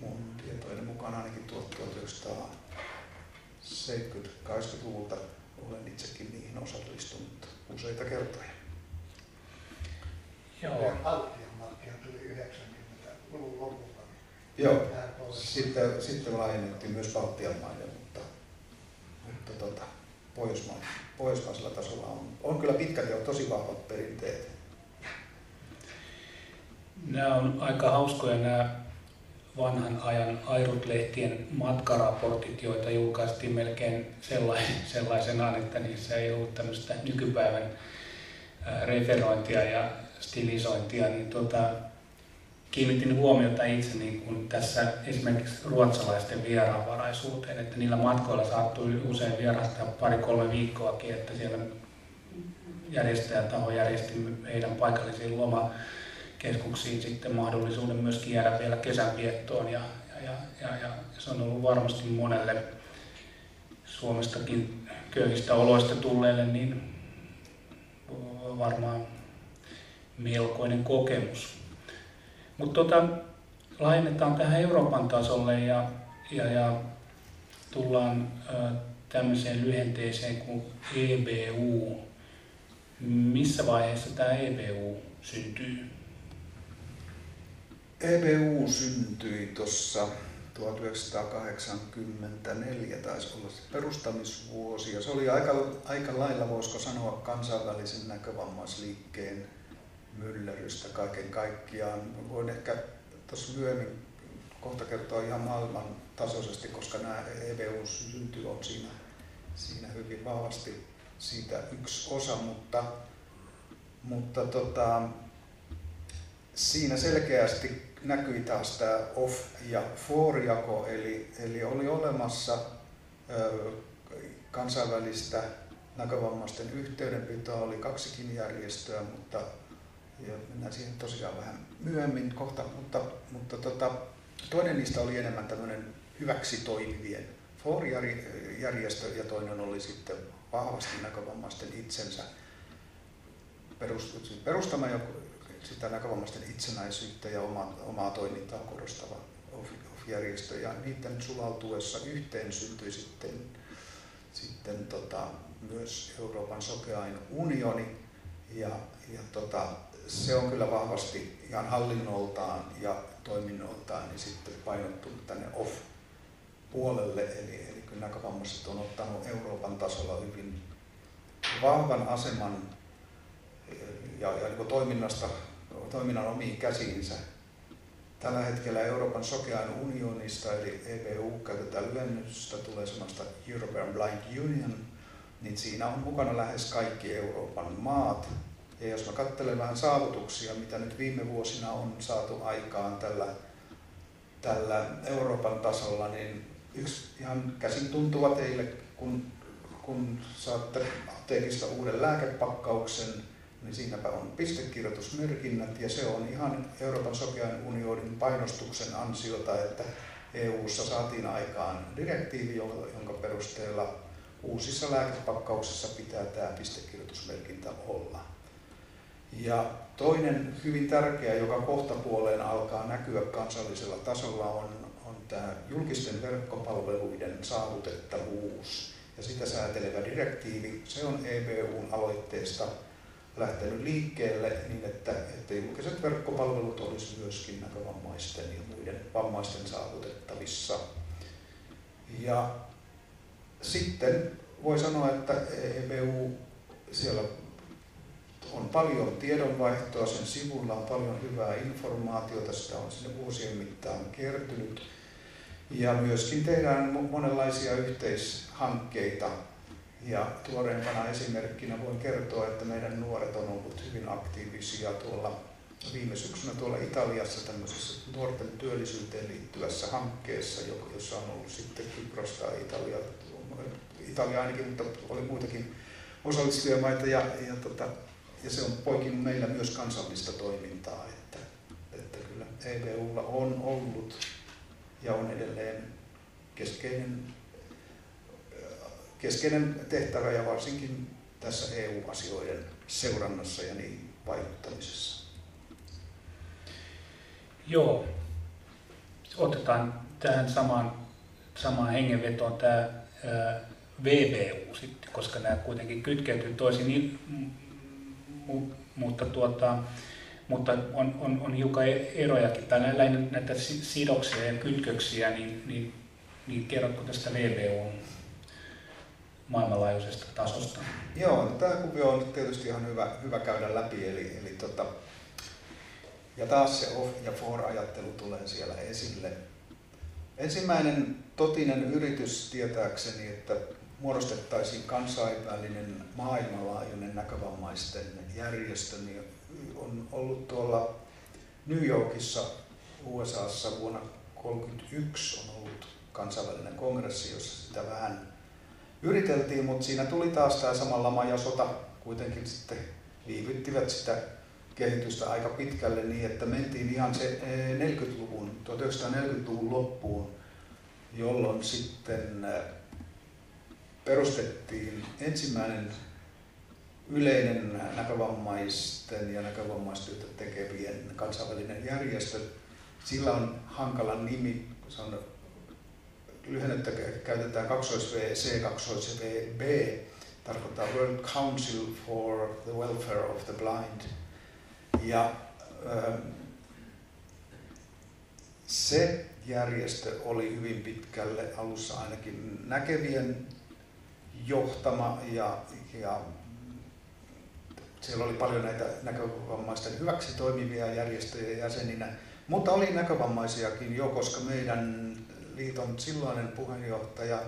mun tietojen mukaan ainakin 1970-80-luvulta olen itsekin niihin osallistunut useita kertoja. Joo. Baltian tuli 90-luvun lopulla. Joo, sitten, sitten laajennettiin myös Baltian maille, mutta, mutta tota, Pohjoismaa, pohjoismaisella tasolla on, on kyllä pitkät ja tosi vahvat perinteet. Nämä on aika hauskoja nämä vanhan ajan Airut-lehtien matkaraportit, joita julkaistiin melkein sellaisenaan, että niissä ei ollut tämmöistä nykypäivän referointia ja stilisointia, niin tuota, kiinnitin huomiota itse niin kuin tässä esimerkiksi ruotsalaisten vieraanvaraisuuteen, että niillä matkoilla saattui usein vierastaa pari-kolme viikkoakin, että siellä järjestäjätaho järjesti meidän paikallisiin lomakeskuksiin sitten mahdollisuuden myöskin jäädä vielä kesänviettoon ja, ja, ja, ja se on ollut varmasti monelle Suomestakin köyhistä oloista tulleille niin varmaan melkoinen kokemus. Mutta tota, laajennetaan tähän Euroopan tasolle ja, ja, ja tullaan tämmöiseen lyhenteeseen kuin EBU. Missä vaiheessa tämä EBU syntyy? EBU syntyi tuossa 1984 taisi olla se perustamisvuosi ja se oli aika, aika lailla, voisiko sanoa, kansainvälisen näkövammaisliikkeen myllerrystä kaiken kaikkiaan. Voin ehkä tuossa myöhemmin kohta kertoa ihan maailman tasoisesti, koska nämä EBU synty on siinä, siinä hyvin vahvasti siitä yksi osa, mutta, mutta tota, siinä selkeästi näkyi taas tämä off- ja for-jako, eli, eli oli olemassa ö, kansainvälistä näkövammaisten yhteydenpitoa, oli kaksikin järjestöä, mutta ja mennään siihen tosiaan vähän myöhemmin kohta, mutta, mutta tota, toinen niistä oli enemmän tämmöinen hyväksi toimivien FOR-järjestö ja toinen oli sitten vahvasti näkövammaisten itsensä perustama ja sitä näkövammaisten itsenäisyyttä ja omaa, omaa toimintaa korostava järjestö ja niiden sulautuessa yhteen syntyi sitten, sitten tota, myös Euroopan sokeain unioni ja, ja tota, se on kyllä vahvasti ihan hallinnoltaan ja toiminnoltaan niin sitten painottunut tänne off-puolelle. Eli, eli kyllä näkövammaiset on ottanut Euroopan tasolla hyvin vahvan aseman ja, ja niin toiminnasta, toiminnan omiin käsiinsä. Tällä hetkellä Euroopan sokean unionista, eli EBU, käytetään lyhennystä, tulee sanasta European Blind Union, niin siinä on mukana lähes kaikki Euroopan maat. Ja jos mä katselen vähän saavutuksia, mitä nyt viime vuosina on saatu aikaan tällä, tällä Euroopan tasolla, niin yksi ihan käsin tuntuva teille, kun, kun saatte apteekista uuden lääkepakkauksen, niin siinäpä on pistekirjoitusmerkinnät ja se on ihan Euroopan sokean unionin painostuksen ansiota, että EU-ssa saatiin aikaan direktiivi, jonka perusteella uusissa lääkepakkauksissa pitää tämä pistekirjoitusmerkintä olla. Ja toinen hyvin tärkeä, joka kohtapuoleen alkaa näkyä kansallisella tasolla, on, on tämä julkisten verkkopalveluiden saavutettavuus ja sitä säätelevä direktiivi. Se on EBUn aloitteesta lähtenyt liikkeelle niin, että, että julkiset verkkopalvelut olisi myöskin näkövammaisten ja muiden vammaisten saavutettavissa. Ja sitten voi sanoa, että EBU, siellä on paljon tiedonvaihtoa, sen sivulla on paljon hyvää informaatiota, sitä on sinne vuosien mittaan kertynyt. Ja myöskin tehdään monenlaisia yhteishankkeita. Ja tuoreempana esimerkkinä voin kertoa, että meidän nuoret on ollut hyvin aktiivisia tuolla viime syksynä tuolla Italiassa tämmöisessä nuorten työllisyyteen liittyvässä hankkeessa, jossa on ollut sitten Kyprosta, Italia, Italia ainakin, mutta oli muitakin osallistujamaita ja, ja, tota, ja se on poikin meillä myös kansallista toimintaa, että, että kyllä EBUlla on ollut ja on edelleen keskeinen, keskeinen tehtävä ja varsinkin tässä EU-asioiden seurannassa ja niin vaikuttamisessa. Joo, otetaan tähän samaan, samaan hengenvetoon tämä VVU sitten, koska nämä kuitenkin kytkeytyy toisiin, mutta, tuota, mutta on, on, on hiukan erojakin, tai näitä, sidoksia ja kytköksiä, niin, niin, niin kerrotko tästä VVUn maailmanlaajuisesta tasosta? Joo, no, tämä kuvio on tietysti ihan hyvä, hyvä käydä läpi, eli, eli tota, ja taas se off- ja for-ajattelu tulee siellä esille. Ensimmäinen totinen yritys tietääkseni, että muodostettaisiin kansainvälinen maailmanlaajuinen näkövammaisten järjestö, niin on ollut tuolla New Yorkissa USAssa vuonna 1931 on ollut kansainvälinen kongressi, jossa sitä vähän yriteltiin, mutta siinä tuli taas tämä sama lama ja sota kuitenkin sitten viivyttivät sitä kehitystä aika pitkälle niin, että mentiin ihan se 40-luvun, eh, 1940-luvun loppuun, jolloin sitten eh, perustettiin ensimmäinen yleinen näkövammaisten ja näkövammaistyötä tekevien kansainvälinen järjestö. Sillä on hankala nimi, se on lyhennettä käytetään 2V, C, 2V, B, tarkoittaa World Council for the Welfare of the Blind. Ja ähm, se järjestö oli hyvin pitkälle alussa ainakin näkevien johtama ja, ja siellä oli paljon näitä näkövammaisten hyväksi toimivia järjestöjä jäseninä, mutta oli näkövammaisiakin jo, koska meidän liiton silloinen puheenjohtaja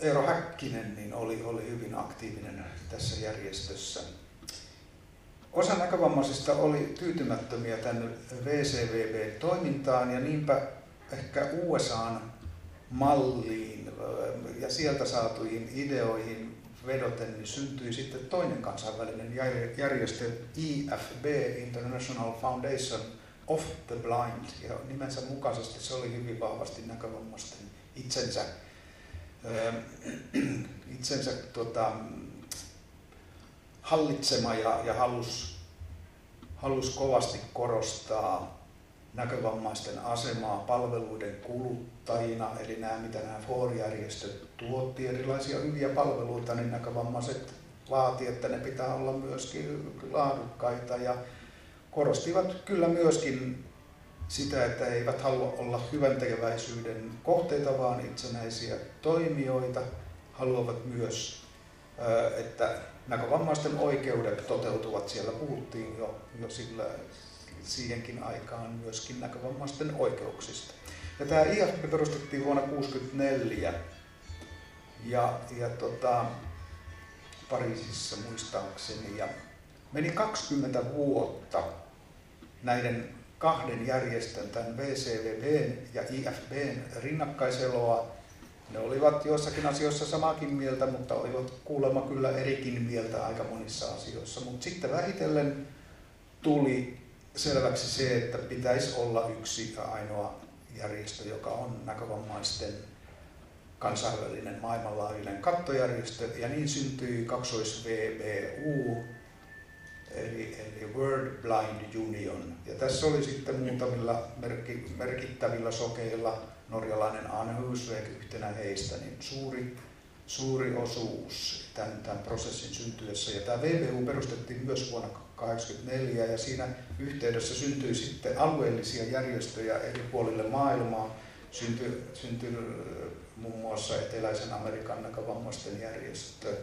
Eero Häkkinen niin oli, oli hyvin aktiivinen tässä järjestössä. Osa näkövammaisista oli tyytymättömiä tänne VCVB-toimintaan ja niinpä ehkä USAn malliin ja sieltä saatuihin ideoihin vedoten niin syntyi sitten toinen kansainvälinen järjestö IFB, International Foundation of the Blind. Ja nimensä mukaisesti se oli hyvin vahvasti näkövammaisten itsensä, itsensä tota, hallitsema ja, ja halus, halus kovasti korostaa näkövammaisten asemaa palveluiden kuluttajina, eli nämä, mitä nämä FOR-järjestöt tuotti erilaisia hyviä palveluita, niin näkövammaiset vaati, että ne pitää olla myöskin laadukkaita ja korostivat kyllä myöskin sitä, että eivät halua olla hyväntekeväisyyden kohteita, vaan itsenäisiä toimijoita. Haluavat myös, että näkövammaisten oikeudet toteutuvat. Siellä puhuttiin jo, jo sillä, siihenkin aikaan myöskin näkövammaisten oikeuksista. Ja tämä IFP perustettiin vuonna 1964 ja, ja tota, Pariisissa muistaakseni. Ja meni 20 vuotta näiden kahden järjestön, tämän VCVB ja IFBn rinnakkaiseloa. Ne olivat joissakin asioissa samakin mieltä, mutta olivat kuulemma kyllä erikin mieltä aika monissa asioissa. Mutta sitten vähitellen tuli selväksi se, että pitäisi olla yksi ja ainoa järjestö, joka on näkövammaisten kansainvälinen maailmanlaajuinen kattojärjestö, ja niin syntyi kaksois VBU, eli, eli World Blind Union. Ja tässä oli sitten muutamilla merki, merkittävillä sokeilla norjalainen Anne Husveg yhtenä heistä, niin suuri, suuri osuus tämän, tämän prosessin syntyessä. Ja tämä VBU perustettiin myös vuonna 1984 ja siinä yhteydessä syntyi sitten alueellisia järjestöjä eri puolille maailmaa. Syntyi, syntyi muun muassa Eteläisen Amerikan näkövammaisten järjestö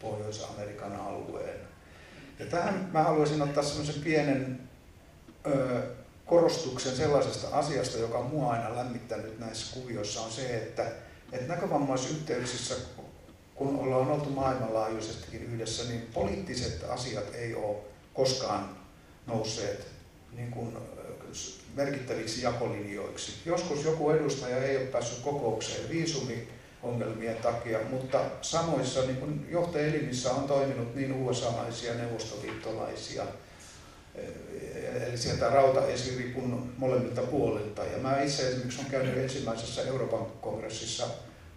Pohjois-Amerikan alueen. Ja tähän mä haluaisin ottaa semmoisen pienen ö, korostuksen sellaisesta asiasta, joka on mua aina lämmittänyt näissä kuvioissa, on se, että, että näkövammaisyhteyksissä, kun ollaan oltu maailmanlaajuisestikin yhdessä, niin poliittiset asiat ei ole koskaan nousseet niin kuin merkittäviksi jakolinjoiksi. Joskus joku edustaja ei ole päässyt kokoukseen viisumiongelmien takia, mutta samoissa niin kuin johtoelimissä on toiminut niin USA-laisia, neuvostoliittolaisia, eli sieltä rautaesiripun molemmilta puolilta. Ja mä itse esimerkiksi olen käynyt ensimmäisessä Euroopan kongressissa,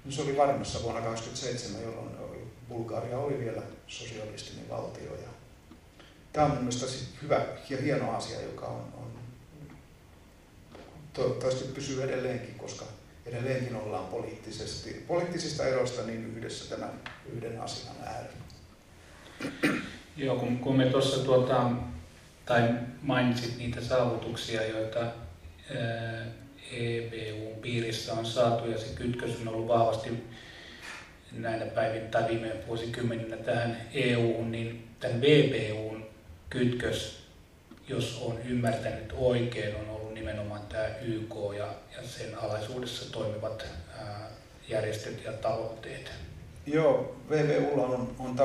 niin se oli varmassa vuonna 1927, jolloin Bulgaria oli vielä sosialistinen valtio. Ja tämä on mielestäni hyvä ja hieno asia, joka on, on toivottavasti pysyy edelleenkin, koska edelleenkin ollaan poliittisesti, poliittisista eroista niin yhdessä tämän yhden asian äärellä. Joo, kun, kun me tuossa tuota, tai mainitsit niitä saavutuksia, joita EBUn piirissä on saatu ja se kytkös on ollut vahvasti näinä päivin tai viime vuosikymmeninä tähän EU:hun, niin tämän VBUn kytkös, jos on ymmärtänyt oikein, on ollut nimenomaan tämä YK ja, ja sen alaisuudessa toimivat ää, järjestöt ja tavoitteet. Joo, VVUlla on, on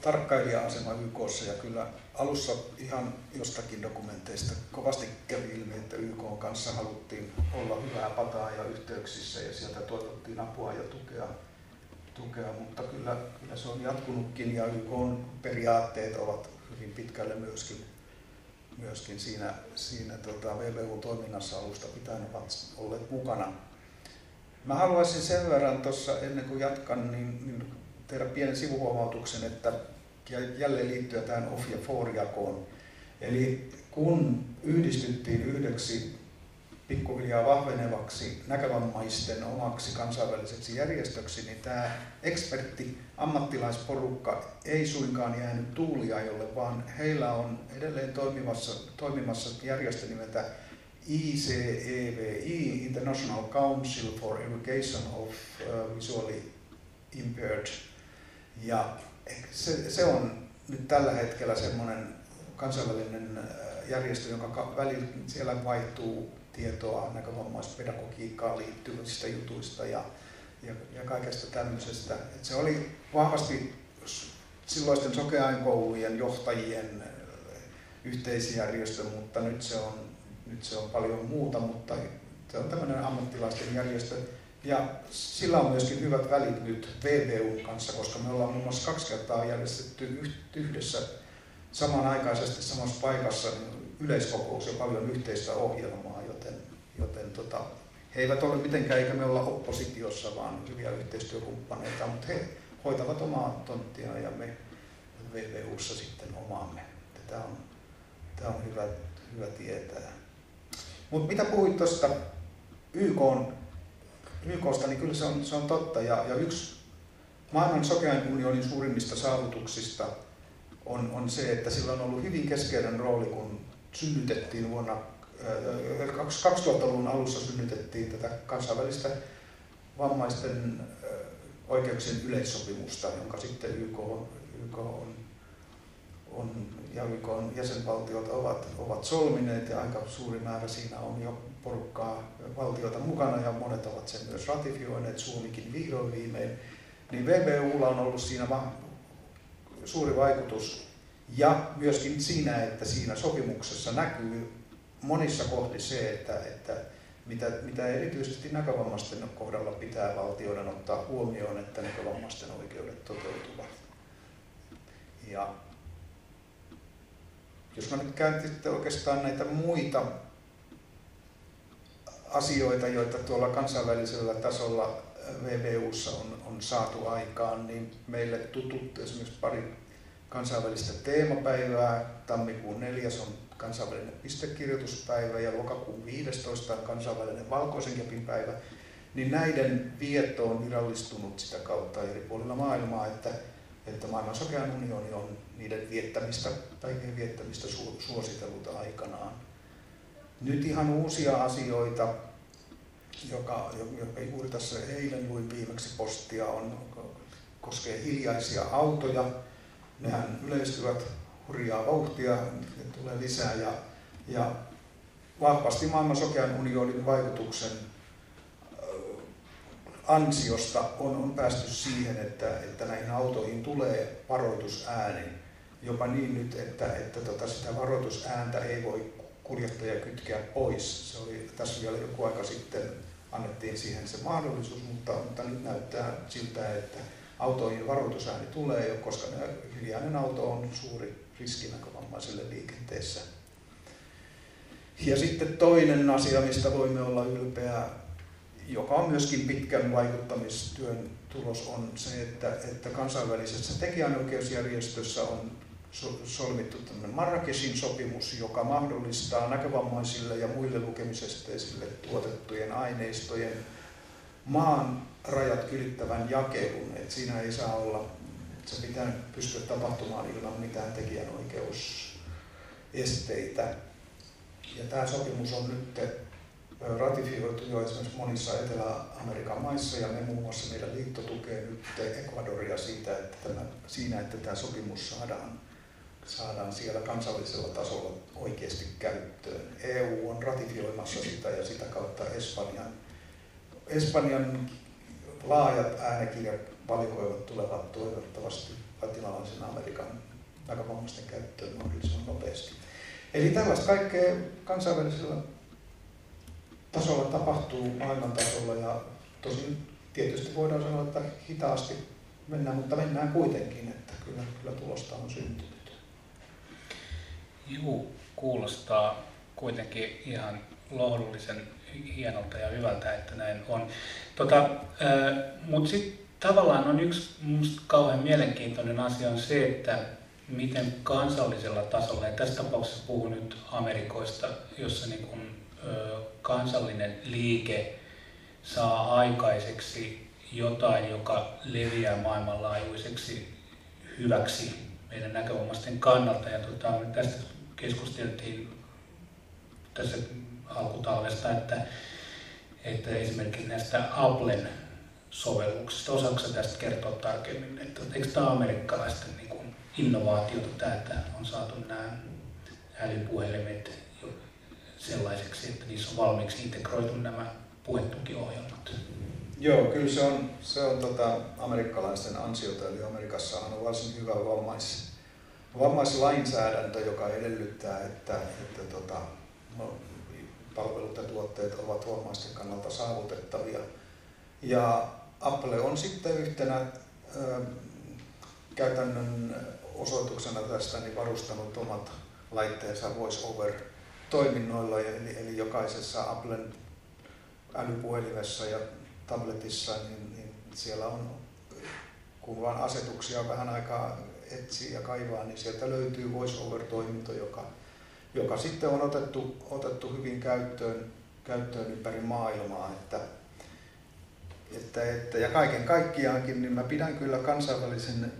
tarkkailija-asema YKssa ja kyllä alussa ihan jostakin dokumenteista kovasti kävi ilmi, että YK kanssa haluttiin olla hyvää pataa ja yhteyksissä ja sieltä toivottiin apua ja tukea, tukea mutta kyllä, kyllä se on jatkunutkin ja YK periaatteet ovat hyvin pitkälle myöskin, myöskin siinä, siinä tota VVU-toiminnassa alusta pitäen ovat olleet mukana. Mä haluaisin sen verran tuossa ennen kuin jatkan, niin, niin tehdä pienen sivuhuomautuksen, että jälleen liittyä tähän off- ja for-jakoon. Eli kun yhdistyttiin yhdeksi pikkuhiljaa vahvenevaksi näkövammaisten omaksi kansainväliseksi järjestöksi, niin tämä ekspertti, ammattilaisporukka ei suinkaan jäänyt tuuliajolle, vaan heillä on edelleen toimimassa, toimimassa järjestö nimeltä ICEVI, International Council for Education of uh, Visually Impaired. Ja se, se on nyt tällä hetkellä semmoinen kansainvälinen uh, järjestö, jonka välillä siellä vaihtuu tietoa näkövammaispedagogiikkaan liittyvistä jutuista ja, ja, ja kaikesta tämmöisestä. Et se oli vahvasti silloisten sokeainkoulujen johtajien yhteisjärjestö, mutta nyt se on, nyt se on paljon muuta, mutta se on tämmöinen ammattilaisten järjestö. Ja sillä on myöskin hyvät välit nyt VVUn kanssa, koska me ollaan muun muassa kaksi kertaa järjestetty yhdessä samanaikaisesti samassa paikassa yleiskokous ja paljon yhteistä ohjelmaa, joten, joten tota, he eivät ole mitenkään eikä me olla oppositiossa, vaan hyviä yhteistyökumppaneita, mutta he hoitavat omaa tonttiaan ja me VVUssa sitten omaamme. Tämä on, tämä on hyvä, hyvä tietää. Mutta mitä puhuit tuosta YK YKsta, niin kyllä se on, se on totta. Ja, ja yksi maailman sokean unionin suurimmista saavutuksista on, on se, että sillä on ollut hyvin keskeinen rooli, kun synnytettiin vuonna 2000-luvun alussa synnytettiin tätä kansainvälistä vammaisten oikeuksien yleissopimusta, jonka sitten YK, YK on, on, ja YK on jäsenvaltiot ovat, ovat solmineet. Ja aika suuri määrä siinä on jo porukkaa valtiota mukana ja monet ovat sen myös ratifioineet, Suomikin vihdoin viimein. Niin VBUlla on ollut siinä vaan suuri vaikutus. Ja myöskin siinä, että siinä sopimuksessa näkyy monissa kohti se, että, että mitä, mitä erityisesti näkövammaisten kohdalla pitää valtioiden ottaa huomioon, että näkövammaisten oikeudet toteutuvat. Ja jos mä nyt käyn sitten oikeastaan näitä muita asioita, joita tuolla kansainvälisellä tasolla VVUssa on, on saatu aikaan, niin meille tutut esimerkiksi pari kansainvälistä teemapäivää. Tammikuun 4. on kansainvälinen pistekirjoituspäivä ja lokakuun 15. on kansainvälinen valkoisen kepin päivä. Niin näiden vietto on virallistunut sitä kautta eri puolilla maailmaa, että, että maailman sokean unioni on niiden viettämistä, päivien viettämistä suositellut aikanaan. Nyt ihan uusia asioita, joka, joka juuri tässä eilen luin viimeksi postia, on, koskee hiljaisia autoja nehän yleistyvät hurjaa vauhtia, tulee lisää ja, ja vahvasti maailman sokean unionin vaikutuksen ansiosta on, on päästy siihen, että, että näihin autoihin tulee varoitusääni. Jopa niin nyt, että, että tota sitä varoitusääntä ei voi kuljettaja kytkeä pois. Se oli tässä vielä joku aika sitten annettiin siihen se mahdollisuus, mutta, mutta nyt näyttää siltä, että autoihin varoitusääni tulee jo, koska hiljainen auto on suuri riski näkövammaiselle liikenteessä. Ja sitten toinen asia, mistä voimme olla ylpeä, joka on myöskin pitkän vaikuttamistyön tulos, on se, että, että kansainvälisessä tekijänoikeusjärjestössä on solmittu tämmöinen Marrakeshin sopimus, joka mahdollistaa näkövammaisille ja muille lukemisesteisille tuotettujen aineistojen maan rajat ylittävän jakelun, että siinä ei saa olla, se pitää pystyä tapahtumaan ilman mitään tekijänoikeusesteitä. Ja tämä sopimus on nyt ratifioitu jo esimerkiksi monissa Etelä-Amerikan maissa ja me muun muassa meidän liitto tukee nyt Ecuadoria siitä, että tämä, siinä, että tämä sopimus saadaan, saadaan siellä kansallisella tasolla oikeasti käyttöön. EU on ratifioimassa sitä ja sitä kautta Espanjan, Espanjan laajat äänekirjat valikoivat tulevat toivottavasti latinalaisen Amerikan näkövammaisten käyttöön mahdollisimman nopeasti. Eli tällaista kaikkea kansainvälisellä tasolla tapahtuu maailman tasolla ja tosin tietysti voidaan sanoa, että hitaasti mennään, mutta mennään kuitenkin, että kyllä, kyllä tulosta on syntynyt. Juu, kuulostaa kuitenkin ihan lohdullisen hienolta ja hyvältä, että näin on. Tota, Mutta sitten tavallaan on yksi minusta kauhean mielenkiintoinen asia on se, että miten kansallisella tasolla, ja tässä tapauksessa puhun nyt Amerikoista, jossa niin kun, ö, kansallinen liike saa aikaiseksi jotain, joka leviää maailmanlaajuiseksi hyväksi meidän näkövammaisten kannalta. Ja tota, tästä keskusteltiin tässä alkutalvesta, että, että esimerkiksi näistä Applen sovelluksista, osaako tästä kertoa tarkemmin, että eikö tämä amerikkalaisten niin kuin innovaatiota tämä, että on saatu nämä älypuhelimet sellaiseksi, että niissä on valmiiksi integroitu nämä puhetukiohjelmat? Joo, kyllä se on, se on tota amerikkalaisten ansiota, eli Amerikassahan on varsin hyvä vammais, vammaislainsäädäntö, joka edellyttää, että, että tota, no, palvelut ja tuotteet ovat vammaisten kannalta saavutettavia. Ja Apple on sitten yhtenä ö, käytännön osoituksena tästä niin varustanut omat laitteensa voice over toiminnoilla, eli, eli jokaisessa Applen älypuhelimessa ja tabletissa, niin, niin siellä on, kun vaan asetuksia vähän aikaa etsii ja kaivaa, niin sieltä löytyy voice over toiminto, joka joka sitten on otettu, otettu hyvin käyttöön, käyttöön ympäri maailmaa. Että että, että, ja kaiken kaikkiaankin, niin mä pidän kyllä kansainvälisen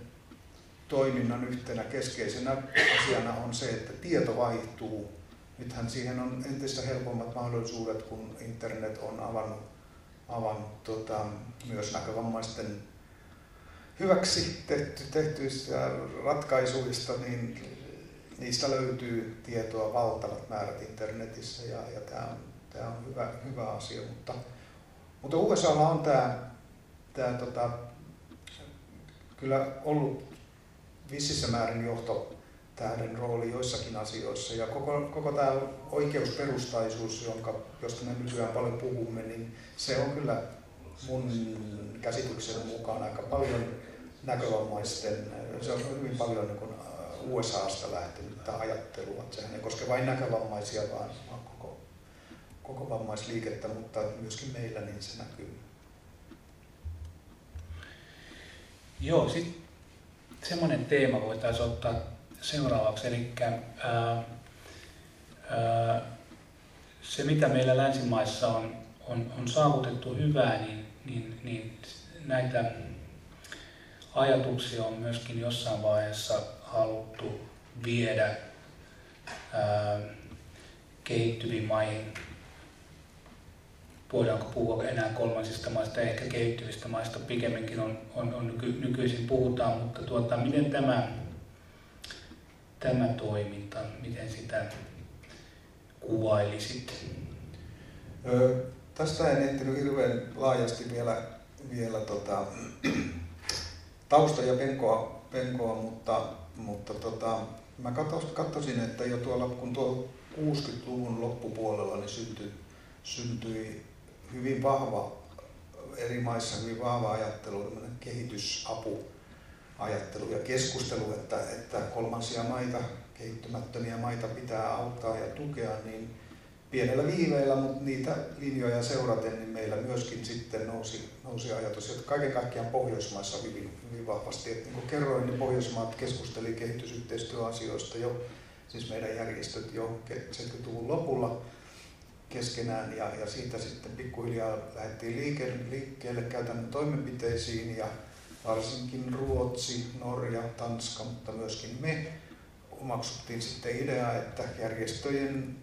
toiminnan yhtenä keskeisenä asiana on se, että tieto vaihtuu. Nythän siihen on entistä helpommat mahdollisuudet, kun internet on avannut, avannut tota, myös näkövammaisten hyväksi tehty, tehtyistä ratkaisuista, niin niistä löytyy tietoa valtavat määrät internetissä ja, ja tämä on, tämä on hyvä, hyvä asia. Mutta, mutta USAlla on tämä, tämä tota, kyllä ollut vississä määrin johto tähden rooli joissakin asioissa. Ja koko, koko tämä oikeusperustaisuus, jonka, josta me nykyään paljon puhumme, niin se on kyllä mun käsityksen mukaan aika paljon näkövammaisten, se on hyvin paljon niin USAsta lähtenyt ajattelua. Sehän ei koske vain näkövammaisia, vaan koko vammaisliikettä, mutta myöskin meillä niin se näkyy. Joo, sitten semmoinen teema voitaisiin ottaa seuraavaksi, eli ää, ää, se mitä meillä länsimaissa on, on, on saavutettu hyvää, niin, niin, niin näitä ajatuksia on myöskin jossain vaiheessa haluttu viedä ää, kehittyviin maihin. Voidaanko puhua enää kolmansista maista, ehkä kehittyvistä maista pikemminkin on, on, on nyky, nykyisin puhutaan, mutta tuota, miten tämä, tämä toiminta, miten sitä kuvailisit? Ö, tästä en ehtinyt hirveän laajasti vielä, vielä tota, tausta ja penkoa, penkoa mutta mutta tota, mä katsoisin, että jo tuolla, kun tuolla 60-luvun loppupuolella niin syntyi, syntyi hyvin vahva, eri maissa hyvin vahva ajattelu, kehitysapu ajattelu ja keskustelu, että, että kolmansia maita, kehittymättömiä maita pitää auttaa ja tukea, niin pienellä viiveellä, mutta niitä linjoja seuraten, niin meillä myöskin sitten nousi, nousi ajatus, että kaiken kaikkiaan Pohjoismaissa hyvin, hyvin vahvasti. Että niin kuin kerroin, niin Pohjoismaat keskusteli kehitysyhteistyöasioista jo, siis meidän järjestöt jo 70-luvun lopulla keskenään ja, ja siitä sitten pikkuhiljaa lähdettiin liikkeelle, liikkeelle käytännön toimenpiteisiin ja varsinkin Ruotsi, Norja, Tanska, mutta myöskin me omaksuttiin sitten idea, että järjestöjen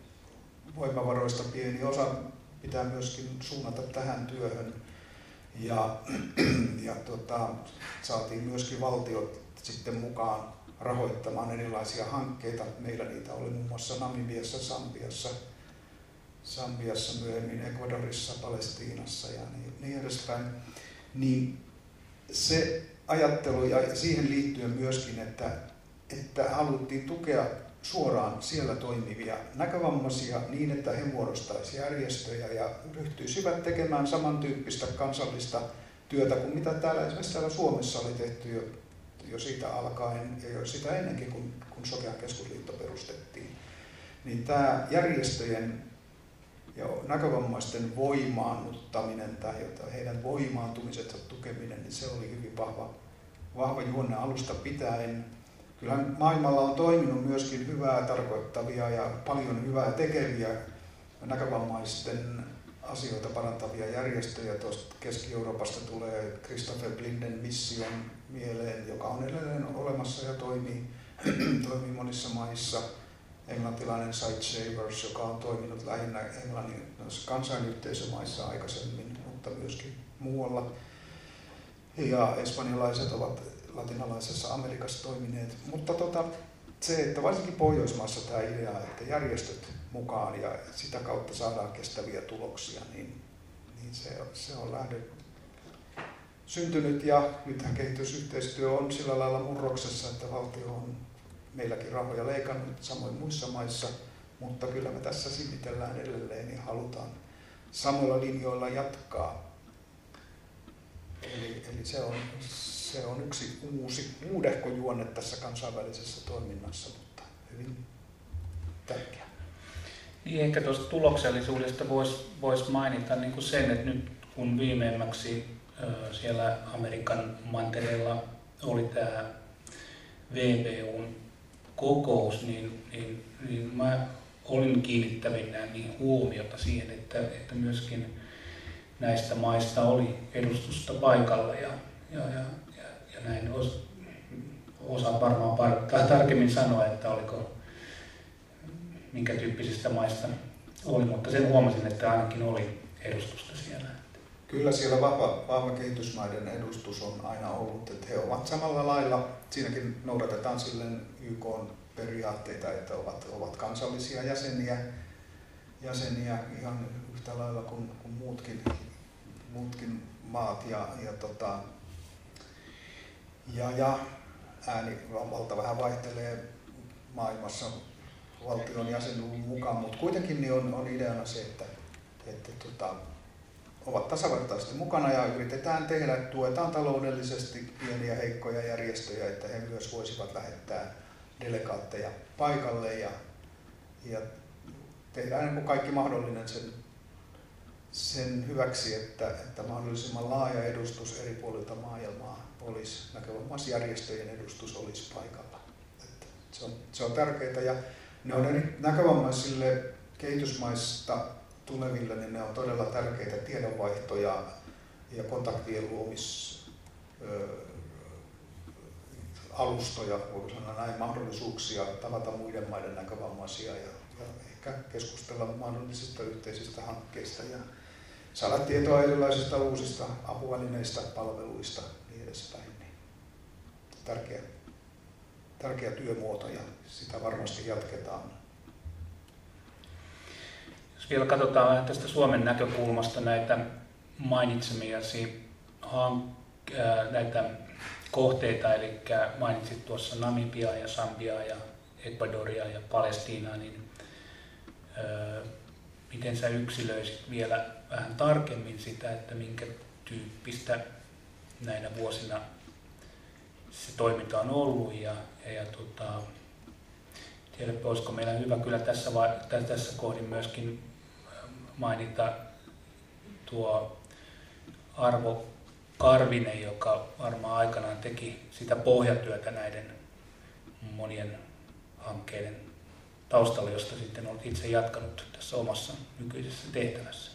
voimavaroista pieni osa pitää myöskin suunnata tähän työhön. Ja, ja tota, saatiin myöskin valtiot sitten mukaan rahoittamaan erilaisia hankkeita. Meillä niitä oli muun muassa Namibiassa, Sambiassa, Sambiassa myöhemmin, Ecuadorissa, Palestiinassa ja niin, niin edespäin. Niin se ajattelu ja siihen liittyen myöskin, että, että haluttiin tukea suoraan siellä toimivia näkövammaisia niin, että he muodostaisivat järjestöjä ja ryhtyisivät tekemään samantyyppistä kansallista työtä kuin mitä täällä esimerkiksi täällä Suomessa oli tehty jo, jo siitä alkaen ja jo sitä ennenkin, kun, kun Sokean keskusliitto perustettiin. Niin tämä järjestöjen ja näkövammaisten voimaannuttaminen tai heidän voimaantumisensa tukeminen, niin se oli hyvin vahva, vahva juonne alusta pitäen kyllähän maailmalla on toiminut myöskin hyvää tarkoittavia ja paljon hyvää tekeviä näkövammaisten asioita parantavia järjestöjä. Tuosta Keski-Euroopasta tulee Christopher Blinden mission mieleen, joka on edelleen olemassa ja toimii, toimii monissa maissa. Englantilainen Sight Savers, joka on toiminut lähinnä Englannin kansainyhteisömaissa aikaisemmin, mutta myöskin muualla. Ja espanjalaiset ovat latinalaisessa Amerikassa toimineet. Mutta tota, se, että varsinkin Pohjoismaassa tämä idea, että järjestöt mukaan ja sitä kautta saadaan kestäviä tuloksia, niin, niin se, se on lähde syntynyt ja nythän kehitysyhteistyö on sillä lailla murroksessa, että valtio on meilläkin rahoja leikannut samoin muissa maissa, mutta kyllä me tässä sinnitellään edelleen ja halutaan samoilla linjoilla jatkaa. Eli, eli se on se on yksi uusi, uudehko juonne tässä kansainvälisessä toiminnassa, mutta hyvin tärkeä. Niin ehkä tuosta tuloksellisuudesta voisi vois mainita niin kuin sen, että nyt kun viimeimmäksi siellä Amerikan mantereella oli tämä VBUn kokous, niin, niin, niin mä olin kiinnittävinä niin huomiota siihen, että, että myöskin näistä maista oli edustusta paikalla ja, ja, ja, ja, ja näin os, osaa varmaan par, tarkemmin sanoa, että oliko minkä tyyppisistä maista oli, mutta sen huomasin, että ainakin oli edustusta siellä. Kyllä siellä vahva, vahva kehitysmaiden edustus on aina ollut, että he ovat samalla lailla, siinäkin noudatetaan silleen YK periaatteita, että ovat, ovat kansallisia jäseniä, jäseniä ihan yhtä lailla kuin, kuin muutkin, muutkin maat. Ja, ja, tota, ja, ja ääni valta vähän vaihtelee maailmassa valtion jäsenyyden mukaan, mutta kuitenkin niin on, on ideana se, että, että tota, ovat tasavertaisesti mukana ja yritetään tehdä, tuetaan taloudellisesti pieniä heikkoja järjestöjä, että he myös voisivat lähettää delegaatteja paikalle ja, ja tehdään niin kaikki mahdollinen sen, sen hyväksi, että, että mahdollisimman laaja edustus eri puolilta maailmaa olisi, näkövammaisjärjestöjen edustus olisi paikalla. Että se, on, se on tärkeää ja ne on eri näkövammaisille kehitysmaista tuleville, niin ne on todella tärkeitä tiedonvaihtoja ja kontaktien luomis alustoja, voi sanoa näin, mahdollisuuksia tavata muiden maiden näkövammaisia ja, ja ehkä keskustella mahdollisista yhteisistä hankkeista ja saada tietoa erilaisista uusista apuvälineistä, palveluista ja niin edespäin. Niin tärkeä, tärkeä työmuoto ja sitä varmasti jatketaan. Jos vielä katsotaan vähän tästä Suomen näkökulmasta näitä mainitsemiasi näitä kohteita, eli mainitsit tuossa Namibia ja Sambia ja Ecuadoria ja Palestiinaa, niin öö, miten sä yksilöisit vielä vähän tarkemmin sitä, että minkä tyyppistä näinä vuosina se toiminta on ollut ja, ja, ja tota, tiedäpä, olisiko meillä hyvä kyllä tässä, tässä kohdin myöskin mainita tuo Arvo Karvinen, joka varmaan aikanaan teki sitä pohjatyötä näiden monien hankkeiden taustalla, josta sitten olet itse jatkanut tässä omassa nykyisessä tehtävässä.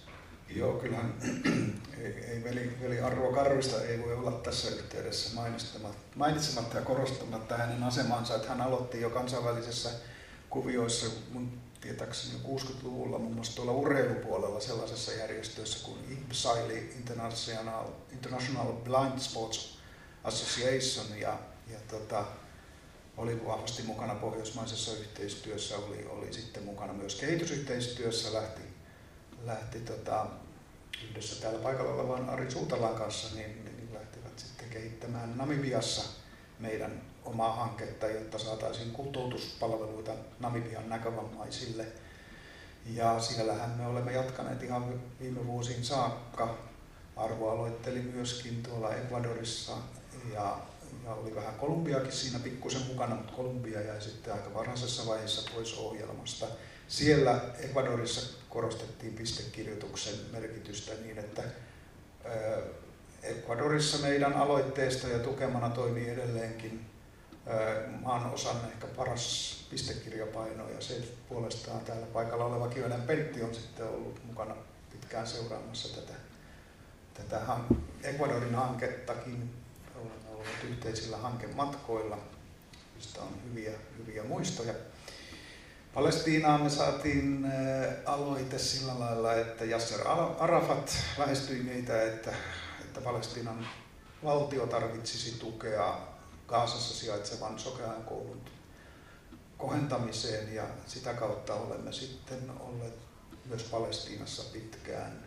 Joo, kyllähän ei, ei veli, veli Arvo Karvista ei voi olla tässä yhteydessä mainitsematta ja korostamatta hänen asemansa, että hän aloitti jo kansainvälisessä kuvioissa mun tietääkseni 60-luvulla muun muassa tuolla urheilupuolella sellaisessa järjestössä kuin IBSAILI, International, International Blind Sports Association, ja, ja tota, oli vahvasti mukana pohjoismaisessa yhteistyössä, oli, oli sitten mukana myös kehitysyhteistyössä, lähti, lähti tota, yhdessä täällä paikalla olevan Ari Suutalan kanssa, niin, niin lähtivät sitten kehittämään Namibiassa meidän omaa hanketta, jotta saataisiin kuntoutuspalveluita Namibian näkövammaisille. Ja siellähän me olemme jatkaneet ihan viime vuosiin saakka. Arvo aloitteli myöskin tuolla Ecuadorissa ja, ja oli vähän Kolumbiakin siinä pikkusen mukana, mutta Kolumbia jäi sitten aika varhaisessa vaiheessa pois ohjelmasta. Siellä Ecuadorissa korostettiin pistekirjoituksen merkitystä niin, että Ecuadorissa meidän aloitteesta ja tukemana toimii edelleenkin maan osan ehkä paras pistekirjapaino ja se puolestaan täällä paikalla oleva Kivenen Pentti on sitten ollut mukana pitkään seuraamassa tätä, tätä Ecuadorin hankettakin. Olemme olleet yhteisillä hankematkoilla, mistä on hyviä, hyviä muistoja. Palestiinaan me saatiin aloite sillä lailla, että Yasser Arafat lähestyi meitä, että, että Palestiinan valtio tarvitsisi tukea Kaasassa sijaitsevan sokean koulun kohentamiseen ja sitä kautta olemme sitten olleet myös Palestiinassa pitkään.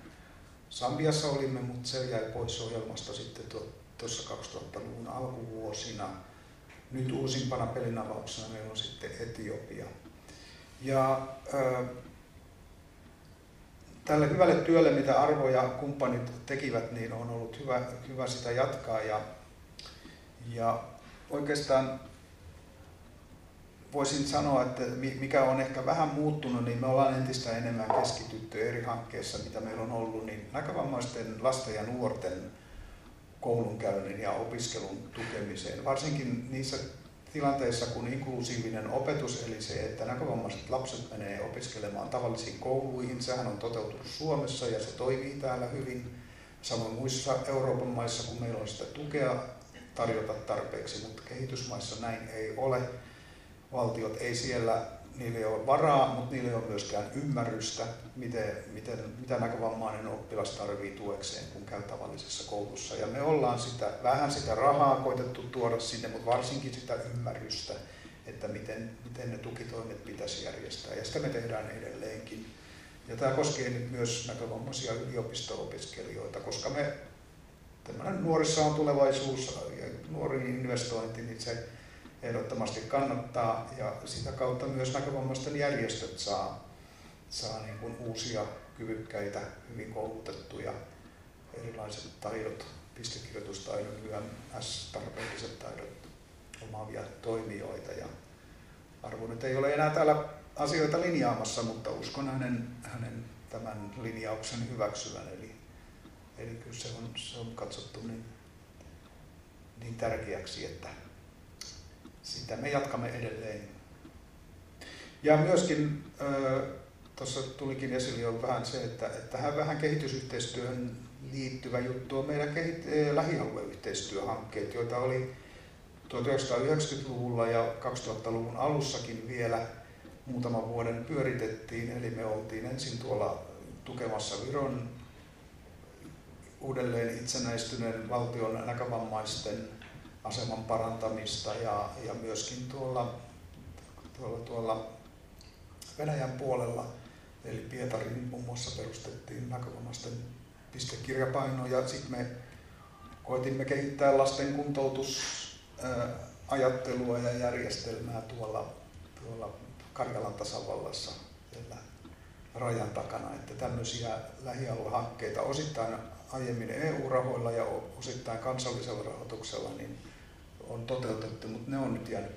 Sambiassa olimme, mutta se jäi pois ohjelmasta sitten tuossa 2000-luvun alkuvuosina. Nyt uusimpana pelinavauksena meillä on sitten Etiopia. Ja äh, tälle hyvälle työlle, mitä Arvo ja kumppanit tekivät, niin on ollut hyvä, hyvä sitä jatkaa. Ja, ja oikeastaan voisin sanoa, että mikä on ehkä vähän muuttunut, niin me ollaan entistä enemmän keskitytty eri hankkeissa, mitä meillä on ollut, niin näkövammaisten lasten ja nuorten koulunkäynnin ja opiskelun tukemiseen. Varsinkin niissä tilanteissa, kun inklusiivinen opetus, eli se, että näkövammaiset lapset menee opiskelemaan tavallisiin kouluihin, sehän on toteutunut Suomessa ja se toimii täällä hyvin samoin muissa Euroopan maissa, kun meillä on sitä tukea tarjota tarpeeksi, mutta kehitysmaissa näin ei ole. Valtiot ei siellä, niillä ei ole varaa, mutta niillä ei ole myöskään ymmärrystä, miten, miten, mitä näkövammainen oppilas tarvii tuekseen, kun käy tavallisessa koulussa. Ja me ollaan sitä, vähän sitä rahaa koitettu tuoda sinne, mutta varsinkin sitä ymmärrystä, että miten, miten ne tukitoimet pitäisi järjestää. Ja sitä me tehdään edelleenkin. Ja tämä koskee nyt myös näkövammaisia yliopisto-opiskelijoita, koska me tämmöinen nuorissa on tulevaisuus ja nuori investointi, niin se ehdottomasti kannattaa ja sitä kautta myös näkövammaisten järjestöt saa, saa niin kuin uusia kyvykkäitä, hyvin koulutettuja erilaiset taidot, pistekirjoitustaidot, YMS-tarpeelliset taidot omaavia toimijoita. Ja Arvo nyt ei ole enää täällä asioita linjaamassa, mutta uskon hänen, hänen tämän linjauksen hyväksyvän. Eli, eli kyllä se on, se on katsottu niin, niin tärkeäksi, että sitä me jatkamme edelleen. Ja myöskin tuossa tulikin esille jo vähän se, että, että hän vähän kehitysyhteistyöhön liittyvä juttu on meidän kehit- lähialueyhteistyöhankkeet, joita oli 1990-luvulla ja 2000-luvun alussakin vielä muutaman vuoden pyöritettiin. Eli me oltiin ensin tuolla tukemassa Viron uudelleen itsenäistyneen valtion näkövammaisten aseman parantamista ja, ja myöskin tuolla, tuolla, tuolla Venäjän puolella, eli Pietarin muun muassa perustettiin näkövammaisten pistekirjapaino ja sitten me koitimme kehittää lasten kuntoutusajattelua ja järjestelmää tuolla, tuolla Karjalan tasavallassa rajan takana, että tämmöisiä lähialuehankkeita osittain aiemmin EU-rahoilla ja osittain kansallisella rahoituksella niin on toteutettu, mutta ne on nyt jäänyt,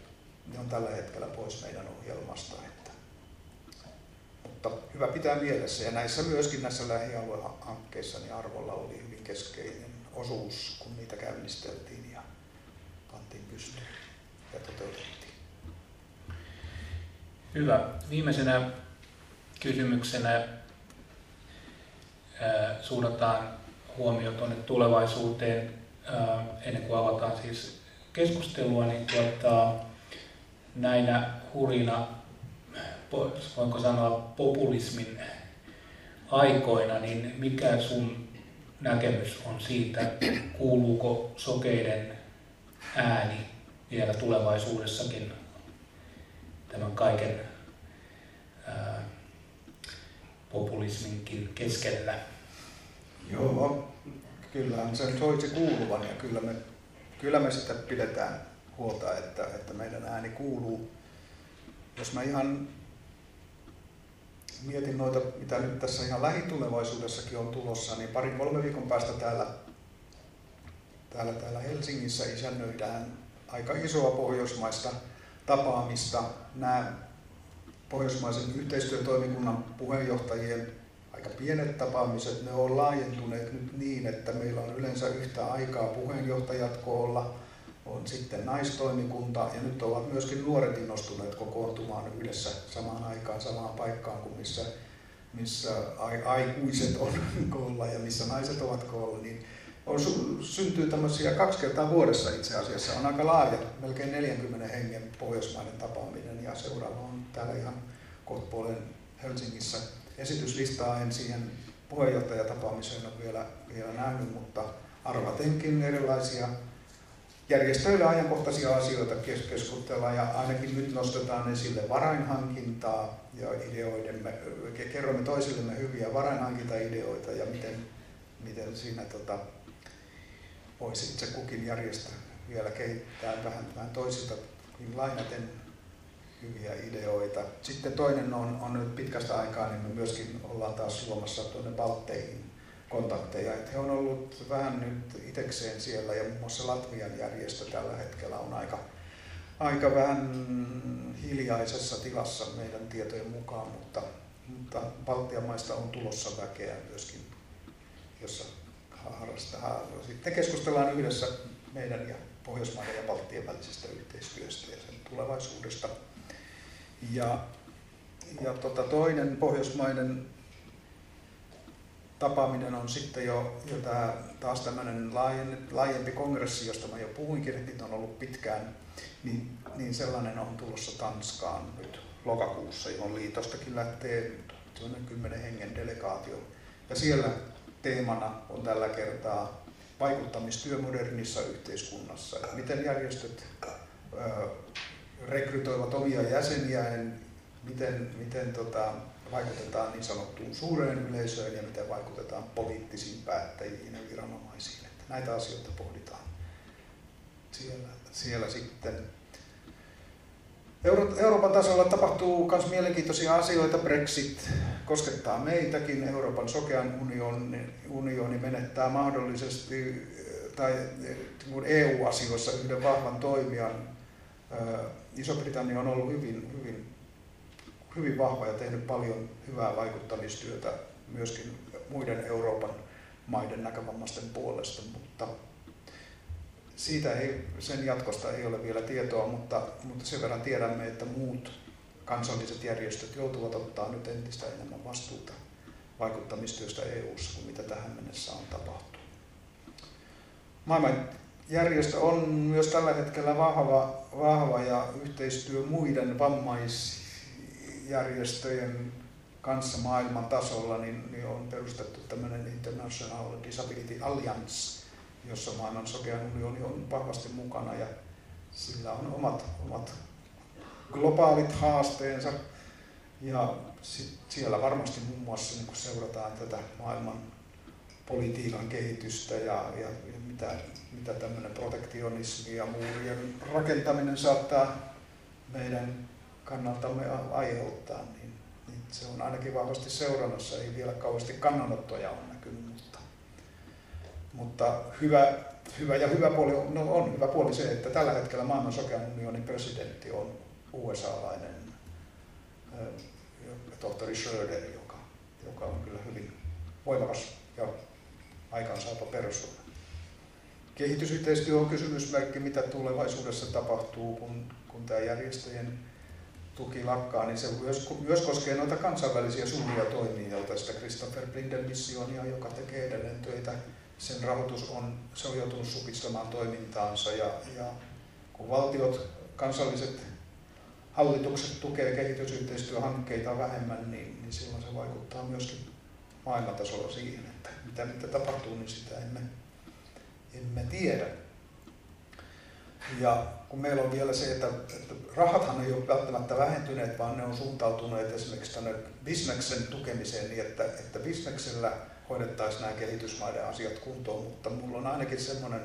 ne on tällä hetkellä pois meidän ohjelmasta. Että, mutta hyvä pitää mielessä ja näissä myöskin näissä lähialuehankkeissa niin arvolla oli hyvin keskeinen osuus, kun niitä käynnisteltiin ja pantiin pystyyn ja toteutettiin. Hyvä. Viimeisenä kysymyksenä suunnataan huomio tuonne tulevaisuuteen ennen kuin avataan siis keskustelua, niin tuota, näinä hurina, voinko sanoa populismin aikoina, niin mikä sun näkemys on siitä, kuuluuko sokeiden ääni vielä tulevaisuudessakin tämän kaiken ää, populisminkin keskellä? Joo, kyllähän se soisi kuuluvan ja kyllä me, kyllä me sitä pidetään huolta, että, että meidän ääni kuuluu. Jos mä ihan mietin noita, mitä nyt tässä ihan lähitulevaisuudessakin on tulossa, niin parin kolme viikon päästä täällä, täällä, täällä Helsingissä isännöidään aika isoa pohjoismaista tapaamista. Nämä pohjoismaisen yhteistyötoimikunnan puheenjohtajien aika pienet tapaamiset, ne on laajentuneet nyt niin, että meillä on yleensä yhtä aikaa puheenjohtajat koolla, on sitten naistoimikunta ja nyt ovat myöskin nuoret innostuneet kokoontumaan yhdessä samaan aikaan samaan paikkaan kuin missä, missä aikuiset on koolla ja missä naiset ovat koolla, niin on, syntyy tämmöisiä kaksi kertaa vuodessa itse asiassa. On aika laaja, melkein 40 hengen pohjoismainen tapaaminen ja seuraava on täällä ihan kohtapuolen Helsingissä. Esityslistaa. En siihen puheenjohtajatapaamiseen ole vielä, vielä nähnyt, mutta arvatenkin erilaisia järjestöille ajankohtaisia asioita keskustellaan ja ainakin nyt nostetaan esille varainhankintaa ja ideoidemme, kerromme toisillemme hyviä varainhankintaideoita ja miten, miten siinä tota, voisi itse kukin järjestö vielä kehittää vähän, vähän toisilta. Niin lainaten hyviä ideoita. Sitten toinen on, on nyt pitkästä aikaa, niin me myöskin ollaan taas luomassa tuonne Balteihin kontakteja. Et he on ollut vähän nyt itekseen siellä ja muun muassa Latvian järjestö tällä hetkellä on aika, aika vähän hiljaisessa tilassa meidän tietojen mukaan, mutta, mutta Baltian maista on tulossa väkeä myöskin, jossa harrastaa. Sitten keskustellaan yhdessä meidän ja Pohjoismaiden ja Baltian välisestä yhteistyöstä ja sen tulevaisuudesta. Ja, ja tota toinen pohjoismainen tapaaminen on sitten jo, jo tämä, taas tämmöinen laajempi kongressi, josta mä jo puhuinkin, että on ollut pitkään, niin, niin sellainen on tulossa Tanskaan nyt lokakuussa, johon liitostakin lähtee kymmenen hengen delegaatio. Ja siellä teemana on tällä kertaa vaikuttamistyö modernissa yhteiskunnassa. Miten järjestöt rekrytoivat omia jäseniään, miten, miten tota, vaikutetaan niin sanottuun suureen yleisöön ja miten vaikutetaan poliittisiin päättäjiin ja viranomaisiin. Että näitä asioita pohditaan siellä, siellä sitten. Euro, Euroopan tasolla tapahtuu myös mielenkiintoisia asioita. Brexit koskettaa meitäkin. Euroopan sokean unioni, unioni menettää mahdollisesti tai EU-asioissa yhden vahvan toimijan. Iso-Britannia on ollut hyvin, hyvin hyvin vahva ja tehnyt paljon hyvää vaikuttamistyötä myöskin muiden Euroopan maiden näkövammaisten puolesta, mutta siitä ei, sen jatkosta ei ole vielä tietoa, mutta, mutta sen verran tiedämme, että muut kansalliset järjestöt joutuvat ottaa nyt entistä enemmän vastuuta vaikuttamistyöstä EU-ssa kuin mitä tähän mennessä on tapahtunut. Maailman järjestö on myös tällä hetkellä vahva, vahva ja yhteistyö muiden vammais- järjestöjen kanssa maailman tasolla niin, niin on perustettu tämmöinen International Disability Alliance, jossa maailman sokean unioni on vahvasti mukana ja sillä on omat, omat globaalit haasteensa. Ja siellä varmasti muun muassa niin seurataan tätä maailman politiikan kehitystä ja, ja mitä, mitä tämmöinen protektionismi ja muurien rakentaminen saattaa meidän kannaltamme aiheuttaa, niin, niin se on ainakin vahvasti seurannassa. Ei vielä kauheasti kannanottoja on näkynyt, mutta, mutta hyvä, hyvä ja hyvä puoli on, no on hyvä puoli se, että tällä hetkellä maailman sokean unionin presidentti on USA-lainen tohtori Schröder, joka, joka on kyllä hyvin voimakas ja aikaansaapa persoona. Kehitysyhteistyö on kysymysmerkki, mitä tulevaisuudessa tapahtuu, kun, kun tämä järjestöjen tuki lakkaa, niin se myös, myös koskee noita kansainvälisiä suuria toimijoita, sitä Christopher Blinden missionia, joka tekee edelleen töitä. Sen rahoitus on, se on joutunut supistamaan toimintaansa ja, ja kun valtiot, kansalliset hallitukset tukee kehitysyhteistyöhankkeita vähemmän, niin, niin silloin se vaikuttaa myöskin maailmantasolla siihen, että mitä, mitä tapahtuu, niin sitä emme, emme tiedä. Ja kun meillä on vielä se, että, että rahathan ei ole välttämättä vähentyneet, vaan ne on suuntautuneet esimerkiksi tänne bisneksen tukemiseen niin, että, että bisneksellä hoidettaisiin nämä kehitysmaiden asiat kuntoon, mutta mulla on ainakin semmoinen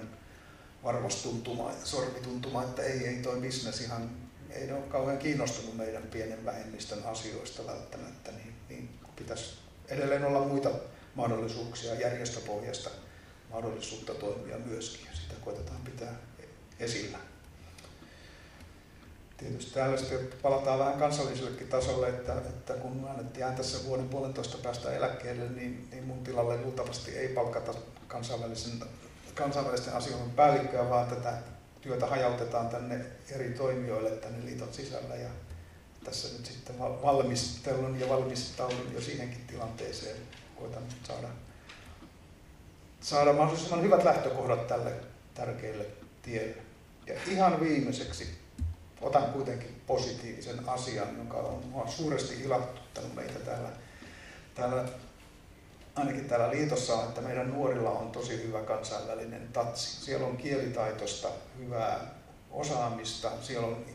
varvastuntuma, sormituntuma, että ei, ei toi bisnes ihan, ei ne ole kauhean kiinnostunut meidän pienen vähemmistön asioista välttämättä, niin, niin pitäisi edelleen olla muita mahdollisuuksia järjestöpohjasta mahdollisuutta toimia myöskin, ja sitä koitetaan pitää esillä. Tietysti täällä sitten palataan vähän kansallisellekin tasolle, että, että kun annettiin tässä vuoden puolentoista päästä eläkkeelle, niin, niin mun tilalle luultavasti ei palkata kansainvälisen, kansainvälisten asioiden päällikköä, vaan tätä työtä hajautetaan tänne eri toimijoille tänne liiton sisällä. Ja tässä nyt sitten valmistelun ja valmistaudun jo siihenkin tilanteeseen. Koitan saada, saada mahdollisimman hyvät lähtökohdat tälle tärkeille tielle. Ja ihan viimeiseksi otan kuitenkin positiivisen asian, joka on suuresti ilahduttanut meitä täällä, täällä ainakin täällä liitossa, että meidän nuorilla on tosi hyvä kansainvälinen tatsi. Siellä on kielitaitosta hyvää osaamista, siellä on,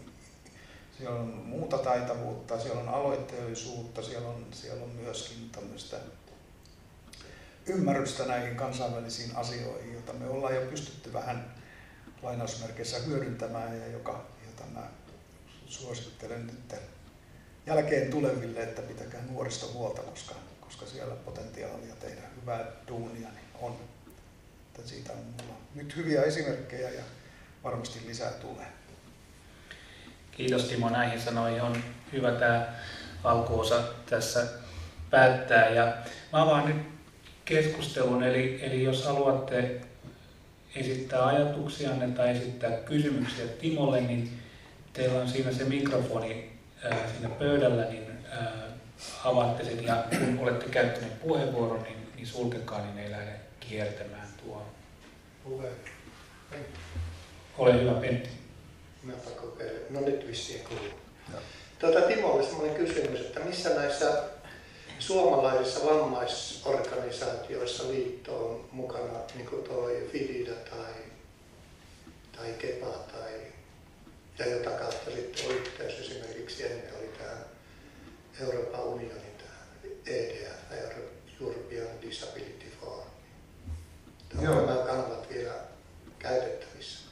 siellä on muuta taitavuutta, siellä on aloitteellisuutta, siellä on, siellä on myöskin tämmöistä ymmärrystä näihin kansainvälisiin asioihin, joita me ollaan jo pystytty vähän lainausmerkeissä hyödyntämään ja joka, jota mä suosittelen nyt jälkeen tuleville, että pitäkää nuorista huolta, koska, koska siellä potentiaalia tehdä hyvää duunia niin on. Että siitä on mulla nyt hyviä esimerkkejä ja varmasti lisää tulee. Kiitos Timo näihin sanoihin. On hyvä tämä alkuosa tässä päättää. Ja mä avaan nyt keskustelun, eli, eli jos haluatte esittää ajatuksianne tai esittää kysymyksiä Timolle, niin teillä on siinä se mikrofoni ää, siinä pöydällä, niin ää, avaatte sen ja kun olette käyttäneet puheenvuoron, niin, niin sulkekaa, niin ei lähde kiertämään tuo. Ole hyvä, Pentti. Mäpä kokeilen. No nyt vissiin kuuluu. Tuota, Timo oli sellainen kysymys, että missä näissä suomalaisissa vammaisorganisaatioissa liitto on mukana, niin kuin toi FIDIDA tai, tai KEPA tai ja jota kautta sitten on yhteys esimerkiksi ennen oli tämä Euroopan unionin tämä EDF, European Disability Forum. Onko nämä kanavat vielä käytettävissä?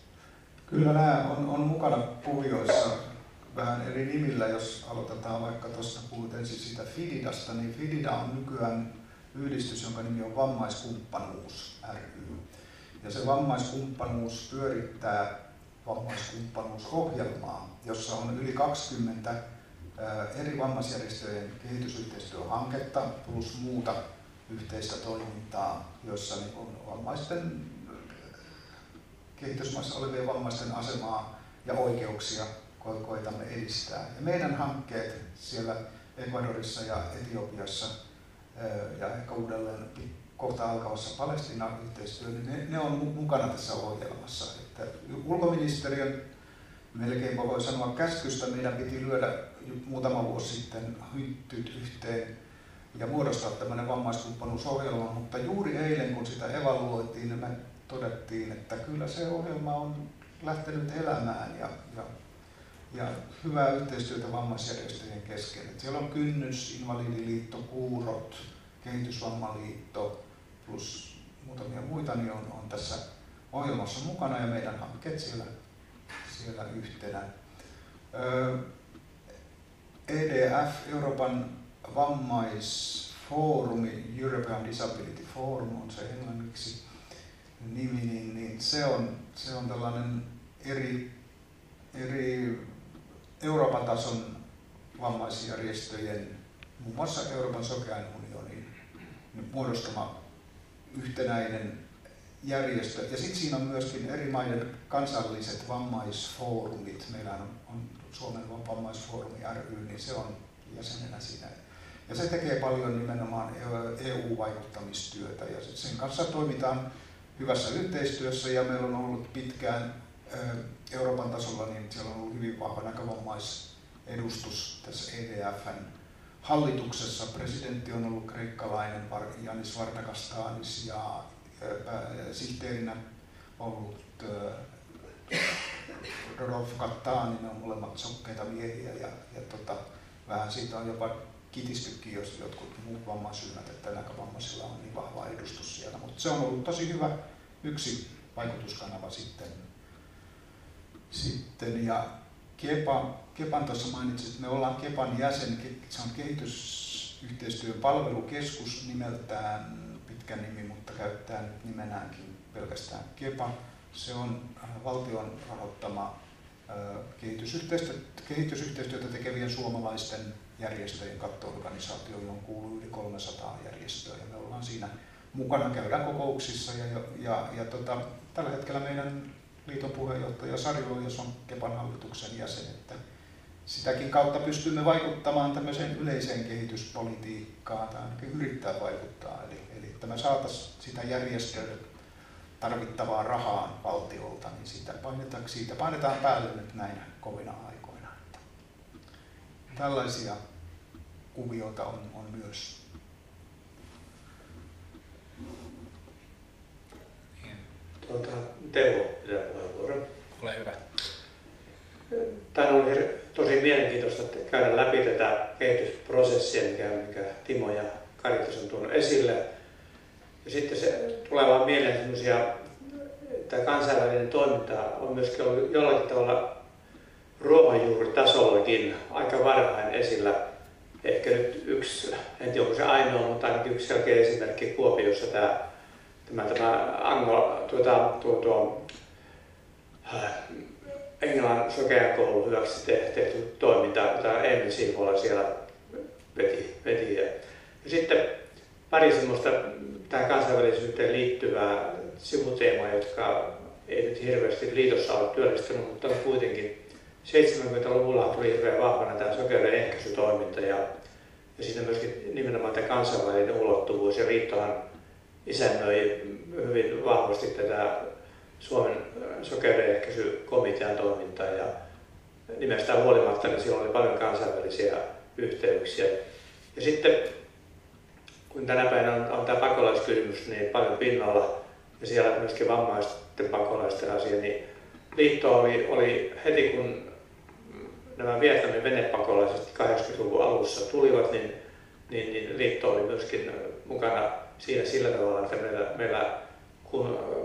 Kyllä nämä on, on mukana kuvioissa vähän eri nimillä, jos aloitetaan vaikka tuossa puhut ensin siitä Fididasta, niin Fidida on nykyään yhdistys, jonka nimi on Vammaiskumppanuus ry. Ja se vammaiskumppanuus pyörittää vammaiskumppanuusohjelmaa, jossa on yli 20 eri vammaisjärjestöjen kehitysyhteistyöhanketta plus muuta yhteistä toimintaa, jossa niin on vammaisten kehitysmaissa olevien vammaisten asemaa ja oikeuksia koitamme edistää. Ja meidän hankkeet siellä Ecuadorissa ja Etiopiassa ja ehkä uudelleen kohta alkavassa Palestinan yhteistyö, niin ne, ne on mukana tässä ohjelmassa. Että ulkoministeriön melkein voi sanoa käskystä meidän piti lyödä muutama vuosi sitten hyttyt yhteen ja muodostaa tämmöinen vammaiskumppanuusohjelma, mutta juuri eilen kun sitä evaluoitiin, niin me todettiin, että kyllä se ohjelma on lähtenyt elämään ja, ja, ja hyvää yhteistyötä vammaisjärjestöjen kesken. Että siellä on Kynnys, Invalidiliitto, Kuurot, Kehitysvammaliitto plus muutamia muita niin on, on tässä ohjelmassa mukana ja meidän hankkeet siellä, siellä yhtenä. EDF, Euroopan vammaisfoorumi, European Disability Forum on se englanniksi nimi, niin, niin se, on, se on tällainen eri, eri Euroopan tason vammaisjärjestöjen, muun muassa Euroopan sokean unionin muodostama yhtenäinen järjestö. Ja sitten siinä on myöskin eri maiden kansalliset vammaisfoorumit. Meillä on, on Suomen vammaisfoorumi ry, niin se on jäsenenä siinä. Ja se tekee paljon nimenomaan EU-vaikuttamistyötä ja sen kanssa toimitaan hyvässä yhteistyössä ja meillä on ollut pitkään Euroopan tasolla, niin siellä on ollut hyvin vahva näkövamaisedustus tässä EDFn hallituksessa. Presidentti on ollut kreikkalainen Janis Vardakastanis ja sihteerinä ollut Rodolfo Kattaani, ne on molemmat sokkeita miehiä ja, ja tota, vähän siitä on jopa kitistykin, jos jotkut muut vammaisryhmät, että näkövammaisilla on niin vahva edustus siellä. Mutta se on ollut tosi hyvä yksi vaikutuskanava sitten. Sitten. Ja Kepa, Kepan tuossa mainitsit, että me ollaan Kepan jäsen, se on kehitysyhteistyön palvelukeskus nimeltään, pitkä nimi, mutta käyttää nyt nimenäänkin pelkästään Kepa. Se on valtion rahoittama kehitysyhteistyötä tekevien suomalaisten järjestöjen kattoorganisaatio, johon kuuluu yli 300 järjestöä ja me ollaan siinä mukana, käydään kokouksissa ja, ja, ja tota, tällä hetkellä meidän liiton puheenjohtaja Sari on Kepan hallituksen jäsen, että sitäkin kautta pystymme vaikuttamaan tämmöiseen yleiseen kehityspolitiikkaan tai ainakin yrittää vaikuttaa. Eli, eli että me saataisiin sitä järjestöille tarvittavaa rahaa valtiolta, niin siitä painetaan, siitä painetaan päälle nyt näinä kovina aikoina. Että tällaisia kuvioita on, on myös. Tuota, Teuvo pitää puheenvuoron. Ole hyvä. Tämä on tosi mielenkiintoista käydä läpi tätä kehitysprosessia, mikä, mikä Timo ja Karitas on tuonut esille. Ja sitten se tulee vaan mieleen sellaisia, että kansainvälinen toiminta on myöskin ollut jollakin tavalla ruohonjuuritasollakin aika varhain esillä. Ehkä nyt yksi, en tiedä onko se ainoa, mutta ainakin yksi selkeä esimerkki Kuopiossa tämä, tämä, tämä Ango, tuota, tuo, tuo, äh, Englannin sokeakoulu hyväksi tehty toiminta, jota Emil Siivola siellä veti. veti. Ja sitten pari semmoista tähän kansainvälisyyteen liittyvää sivuteemaa, jotka ei nyt hirveästi liitossa ole työllistänyt, mutta kuitenkin 70-luvulla tuli hirveän vahvana tämä sokeuden ehkäisytoiminta ja, ja siinä myöskin nimenomaan tämä kansainvälinen ulottuvuus ja liittohan isännöi hyvin vahvasti tätä Suomen sokeuden ehkäisykomitean toimintaa ja nimestään huolimatta niin siellä oli paljon kansainvälisiä yhteyksiä. Ja sitten kun tänä päivänä on, on tämä pakolaiskysymys niin paljon pinnalla ja siellä myöskin vammaisten pakolaisten asia, niin liitto oli, oli heti kun nämä Vietnamin venepakolaiset 80-luvun alussa tulivat, niin, niin, niin liitto oli myöskin mukana siinä sillä tavalla, että meillä, meillä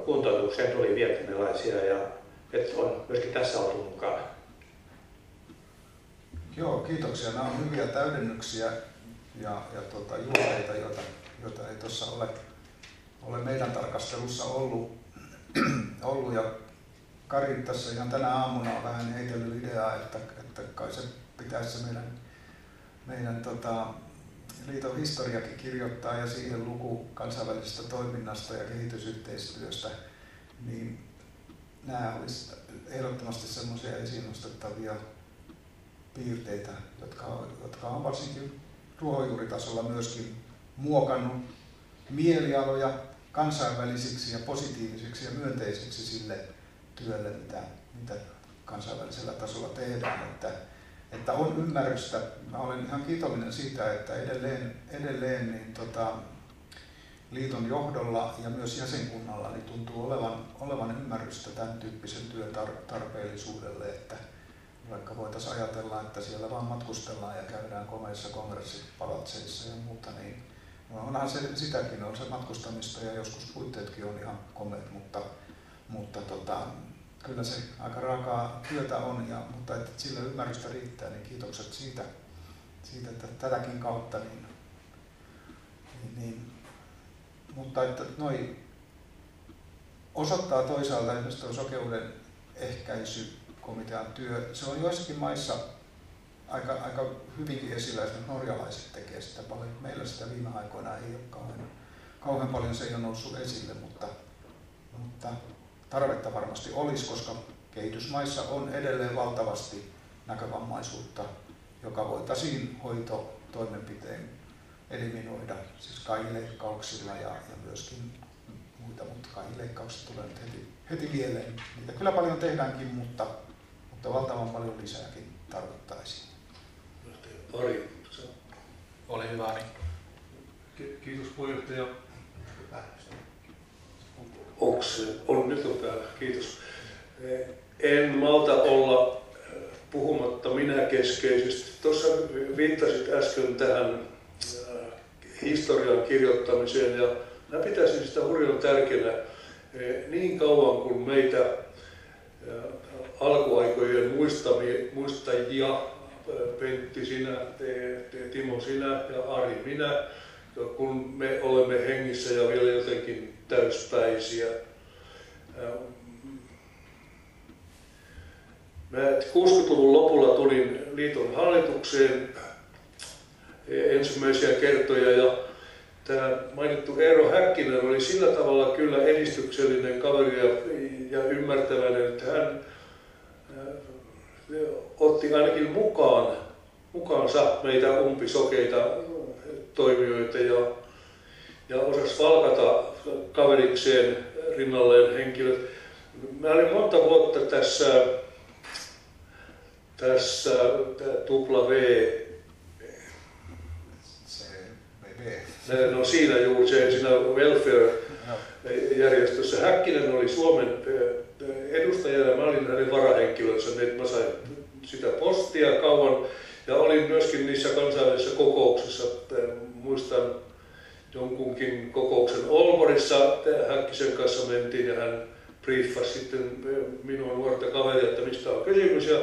kuntoutukseen tuli vietnamilaisia ja että on myöskin tässä oltu mukana. Joo, kiitoksia. Nämä on hyviä täydennyksiä ja, ja tuota, juoreita, joita, joita ei tuossa ole, ole meidän tarkastelussa ollut. ollut. Ja Kari tässä ihan tänä aamuna on vähän heitellyt ideaa, että, että kai se pitäisi meidän, meidän tota, liiton historiakin kirjoittaa ja siihen luku kansainvälisestä toiminnasta ja kehitysyhteistyöstä, niin nämä olisivat ehdottomasti semmoisia esiin nostettavia piirteitä, jotka, jotka on varsinkin ruohonjuuritasolla myöskin muokannut mielialoja kansainvälisiksi ja positiivisiksi ja myönteisiksi sille työlle, mitä, mitä kansainvälisellä tasolla tehdään. Että, että on ymmärrystä. Mä olen ihan kiitollinen siitä, että edelleen, edelleen niin tota, liiton johdolla ja myös jäsenkunnalla niin tuntuu olevan, olevan ymmärrystä tämän tyyppisen työn tarpeellisuudelle, että, vaikka voitaisiin ajatella, että siellä vaan matkustellaan ja käydään komeissa kongressipalatseissa ja muuta, niin no onhan se sitäkin, on se matkustamista ja joskus puitteetkin on ihan komeet, mutta, mutta tota, kyllä se aika raakaa työtä on, ja, mutta että sillä ymmärrystä riittää, niin kiitokset siitä, siitä että tätäkin kautta. Niin, niin, niin, mutta että noi osoittaa toisaalta esimerkiksi tuo sokeuden ehkäisy komitean työ, se on joissakin maissa aika, aika hyvinkin esillä, että norjalaiset tekee sitä paljon. Meillä sitä viime aikoina ei ole kauhean, kauhean paljon, se ei ole noussut esille, mutta, mutta tarvetta varmasti olisi, koska kehitysmaissa on edelleen valtavasti näkövammaisuutta, joka voitaisiin hoitotoimenpiteen eliminoida, siis kaihileikkauksilla ja, ja myöskin muita, mutta kaihileikkaukset tulee nyt heti, heti mieleen. Niitä kyllä paljon tehdäänkin, mutta mutta valtavan paljon lisääkin tarvittaisiin. Ari, Ole hyvä Ari. Kiitos puheenjohtaja. Onks, on nyt on täällä, kiitos. En malta olla puhumatta minä keskeisesti. Tuossa viittasit äsken tähän historian kirjoittamiseen ja mä pitäisin sitä hurjan tärkeänä niin kauan kuin meitä alkuaikojen muistajia, Pentti sinä, Timo sinä ja Ari minä, kun me olemme hengissä ja vielä jotenkin täyspäisiä. Mä 60-luvun lopulla tulin liiton hallitukseen ensimmäisiä kertoja ja tämä mainittu Eero Häkkinen oli sillä tavalla kyllä edistyksellinen kaveri ja, ja ymmärtäväinen, että hän otti ainakin mukaan, mukaansa meitä umpisokeita toimijoita ja, ja osasi valkata kaverikseen rinnalleen henkilöt. Mä olin monta vuotta tässä, tässä tupla V No siinä juuri se, siinä welfare-järjestössä. Häkkinen oli Suomen edustaja ja mä olin hänen varahenkilönsä, niin mä sain sitä postia kauan ja olin myöskin niissä kansainvälisissä kokouksissa. Muistan jonkunkin kokouksen Olvorissa Häkkisen kanssa mentiin ja hän briefasi sitten minua nuorta kaveria, että mistä on kysymys ja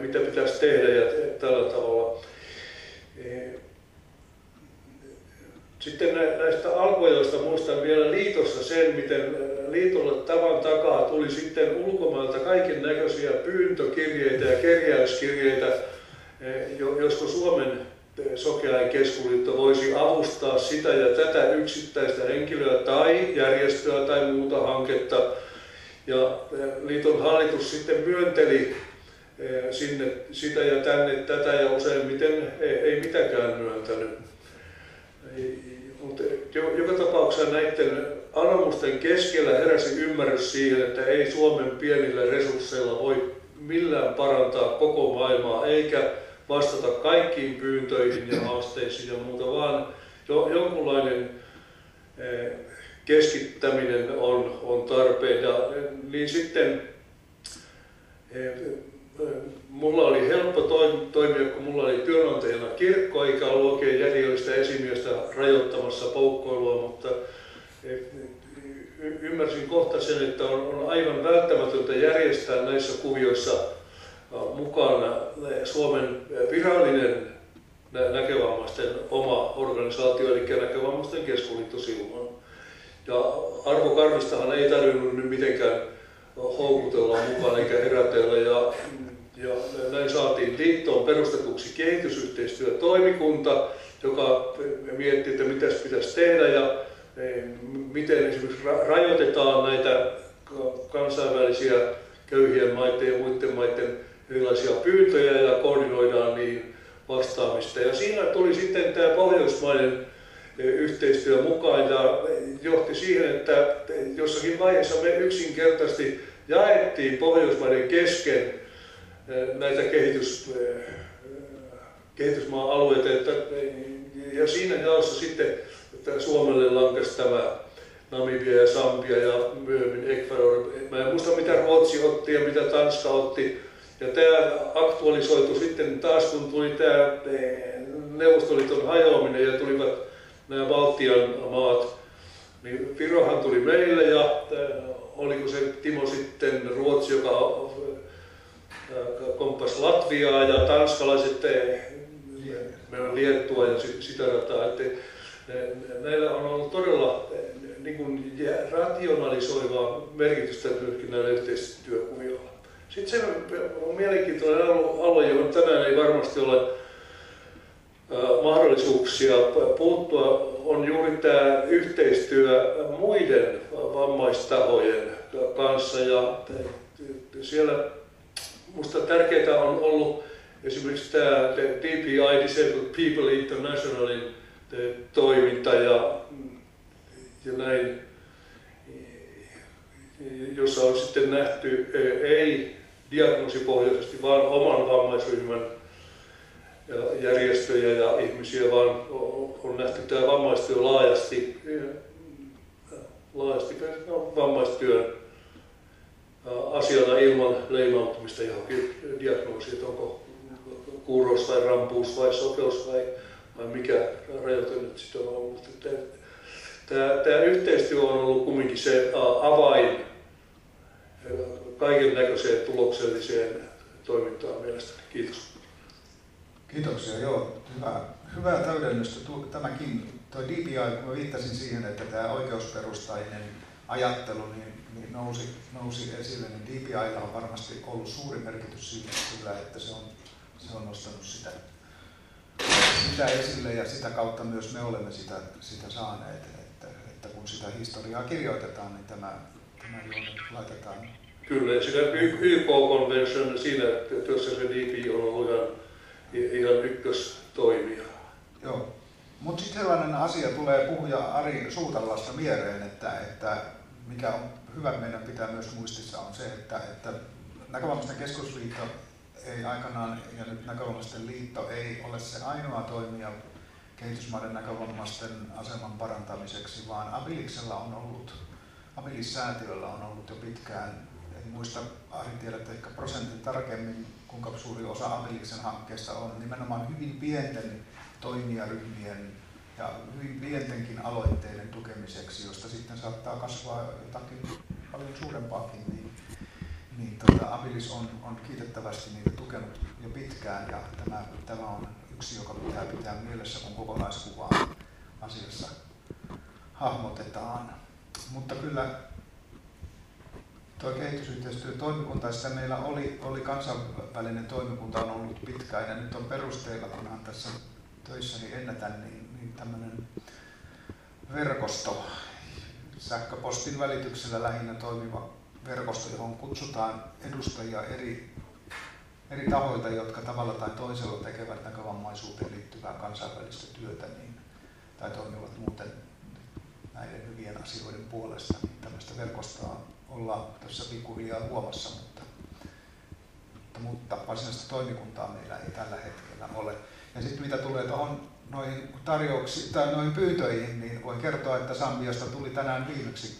mitä pitäisi tehdä ja tällä tavalla. Sitten näistä alkuajoista muistan vielä liitossa sen, miten liitolle tavan takaa tuli sitten ulkomailta kaiken näköisiä pyyntökirjeitä ja kerjäyskirjeitä, josko Suomen sokeain keskuliitto voisi avustaa sitä ja tätä yksittäistä henkilöä tai järjestöä tai muuta hanketta. Ja liiton hallitus sitten myönteli sinne sitä ja tänne tätä ja useimmiten ei, ei mitäkään myöntänyt. Mutta joka tapauksessa näiden anomusten keskellä heräsi ymmärrys siihen, että ei Suomen pienillä resursseilla voi millään parantaa koko maailmaa eikä vastata kaikkiin pyyntöihin ja haasteisiin ja muuta, vaan jo, jonkunlainen eh, keskittäminen on, on tarpeen. Ja, niin sitten eh, mulla oli helppo toimia, kun mulla oli työnantajana kirkko, eikä ollut oikein järjellistä esimiestä rajoittamassa poukkoilua, mutta eh, ymmärsin kohta sen, että on, on aivan välttämätöntä järjestää näissä kuvioissa mukana Suomen virallinen näkövammaisten oma organisaatio, eli näkövammaisten keskuliitto silloin. Ja Arvo Karvistahan ei tarvinnut nyt mitenkään houkutella mukaan eikä herätellä. Ja, ja näin saatiin liittoon perustetuksi kehitysyhteistyötoimikunta, joka mietti, että mitä pitäisi tehdä ja e, miten esimerkiksi rajoitetaan näitä kansainvälisiä köyhien maiden ja muiden maiden erilaisia pyyntöjä ja koordinoidaan niin vastaamista. Ja siinä tuli sitten tämä pohjoismainen e, yhteistyö mukaan ja johti siihen, että jossakin vaiheessa me yksinkertaisesti jaettiin Pohjoismaiden kesken e, näitä kehitys, e, kehitysmaa-alueita. Että, ja siinä jaossa sitten että Suomelle lankasi tämä Namibia ja Sambia ja myöhemmin Ecuador. Mä en muista mitä Ruotsi otti ja mitä Tanska otti, ja tämä aktualisoitu sitten taas, kun tuli tämä Neuvostoliiton hajoaminen ja tulivat nämä Baltian maat, niin Virohan tuli meille ja oliko se Timo sitten Ruotsi, joka komppas Latviaa ja tanskalaiset me on Liettua ja sitä rataa. Että näillä on ollut todella niin kuin rationalisoivaa merkitystä myöskin näillä yhteistyökuvioilla. Sitten se on mielenkiintoinen alue, johon tänään ei varmasti ole mahdollisuuksia puuttua, on juuri tämä yhteistyö muiden vammaistahojen kanssa. Ja siellä minusta tärkeää on ollut esimerkiksi tämä DPI, Disabled People Internationalin toiminta ja, ja näin, jossa on sitten nähty ei diagnoosipohjaisesti, vaan oman vammaisryhmän järjestöjä ja ihmisiä, vaan on nähty tämä vammaistyö laajasti, laajasti no, vammaistyön asiana ilman leimautumista johonkin diagnoosiin, että onko kuurous vai rampuus vai sokeus vai, vai mikä rajoite nyt sitten on ollut. Tämä, tämä yhteistyö on ollut kumminkin se avain kaiken näköiseen tulokselliseen toimintaan mielestäni. Kiitos. Kiitoksia, joo. Hyvä, hyvää täydennystä. Tämäkin, tuo DPI, kun viittasin siihen, että tämä oikeusperustainen ajattelu niin, niin nousi, nousi esille, niin DPIlla on varmasti ollut suuri merkitys sillä, että se on, se on nostanut sitä, sitä esille ja sitä kautta myös me olemme sitä, sitä saaneet. Että, että kun sitä historiaa kirjoitetaan, niin tämä, laitetaan Kyllä, sitä YK-konvention siinä työssä se DP on ollut ihan, ihan ykköstoimija. Joo. Mutta sitten sellainen asia tulee puhuja Ari Suutalasta mieleen, että, että mikä on hyvä meidän pitää myös muistissa on se, että, että Näkövammaisten keskusliitto ei aikanaan ja nyt Näkövammaisten liitto ei ole se ainoa toimija kehitysmaiden näkövammaisten aseman parantamiseksi, vaan Abiliksella on ollut, Abilis-säätiöllä on ollut jo pitkään muista Ari tiedät ehkä prosentin tarkemmin, kuinka suuri osa Abiliksen hankkeesta on nimenomaan hyvin pienten toimijaryhmien ja hyvin pientenkin aloitteiden tukemiseksi, josta sitten saattaa kasvaa jotakin paljon suurempaakin, niin, niin tota, Abilis on, on kiitettävästi niitä tukenut jo pitkään ja tämä, tämä on yksi, joka pitää pitää mielessä, kun kokonaiskuvaa asiassa hahmotetaan. Mutta kyllä tuo kehitysyhteistyötoimikunta, sitä meillä oli, oli kansainvälinen toimikunta on ollut pitkään ja nyt on perusteilla, kunhan tässä töissäni ennätän, niin, niin tämmöinen verkosto, sähköpostin välityksellä lähinnä toimiva verkosto, johon kutsutaan edustajia eri, eri tahoilta, jotka tavalla tai toisella tekevät näkövammaisuuteen liittyvää kansainvälistä työtä niin, tai toimivat muuten näiden hyvien asioiden puolesta, niin tämmöistä verkostoa ollaan tässä pikkuhiljaa luomassa, mutta, mutta, mutta varsinaista toimikuntaa meillä ei tällä hetkellä ole. Ja sitten mitä tulee tuohon noihin tarjouksiin tai noihin pyyntöihin, niin voin kertoa, että Sambiasta tuli tänään viimeksi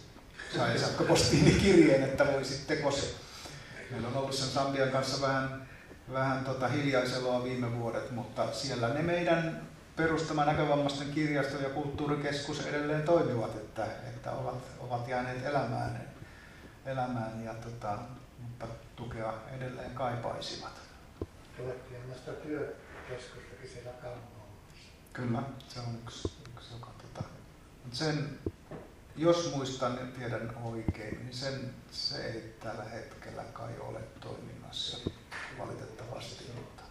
sai sähköpostiini kirjeen, että voisitteko se. Meillä on ollut sen Sambian kanssa vähän, vähän tota hiljaiseloa viime vuodet, mutta siellä ne meidän perustama näkövammaisten kirjasto ja kulttuurikeskus edelleen toimivat, että, että ovat, ovat jääneet elämään, elämään ja tota, mutta tukea edelleen kaipaisivat. Olette työkeskustakin siellä Kyllä, se on yksi, yksi joka tota, sen, jos muistan ja tiedän oikein, niin sen, se ei tällä hetkellä kai ole toiminnassa valitettavasti. Mutta,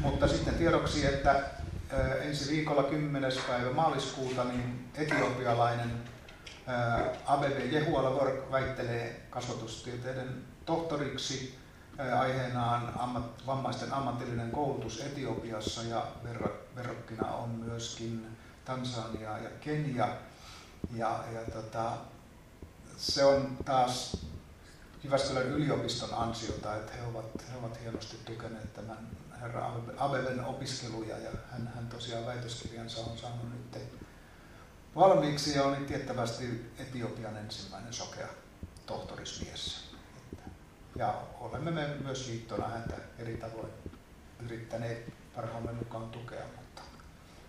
mutta sitten tiedoksi, että ensi viikolla 10. päivä maaliskuuta niin etiopialainen ABB Jehuala väittelee kasvatustieteiden tohtoriksi aiheenaan ammat, vammaisten ammatillinen koulutus Etiopiassa ja verrokkina on myöskin Tansania ja Kenia. Ja, ja tota, se on taas Jyväskylän yliopiston ansiota, että he ovat, he ovat hienosti tukeneet tämän herra Abeben opiskeluja ja hän, hän tosiaan väitöskirjansa on saanut nyt valmiiksi ja oli tiettävästi Etiopian ensimmäinen sokea tohtorismies. Ja olemme me myös liittona häntä eri tavoin yrittäneet parhaamme mukaan tukea, mutta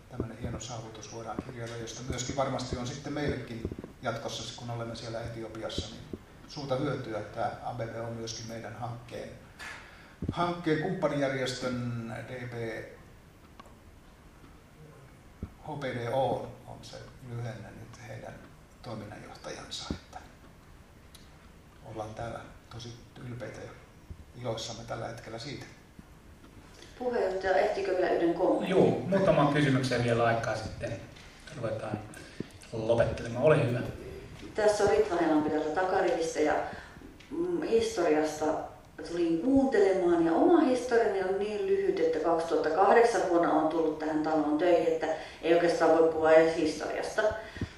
tämmöinen hieno saavutus voidaan kirjata, josta myöskin varmasti on sitten meillekin jatkossa, kun olemme siellä Etiopiassa, niin suurta hyötyä. Tämä ABB on myöskin meidän hankkeen, hankkeen kumppanijärjestön DB HPDO on se lyhenne nyt heidän toiminnanjohtajansa, että ollaan täällä tosi ylpeitä ja iloissamme tällä hetkellä siitä. Puheenjohtaja, ehtikö vielä yhden kommentin? Joo, muutama kysymykseen vielä aikaa sitten ruvetaan lopettelemaan. Ole hyvä. Tässä on Ritva Helampi täältä takarivistä ja mm, historiasta tulin kuuntelemaan ja oma historiani on niin lyhyt, että 2008 vuonna on tullut tähän taloon töihin, että ei oikeastaan voi puhua edes historiasta.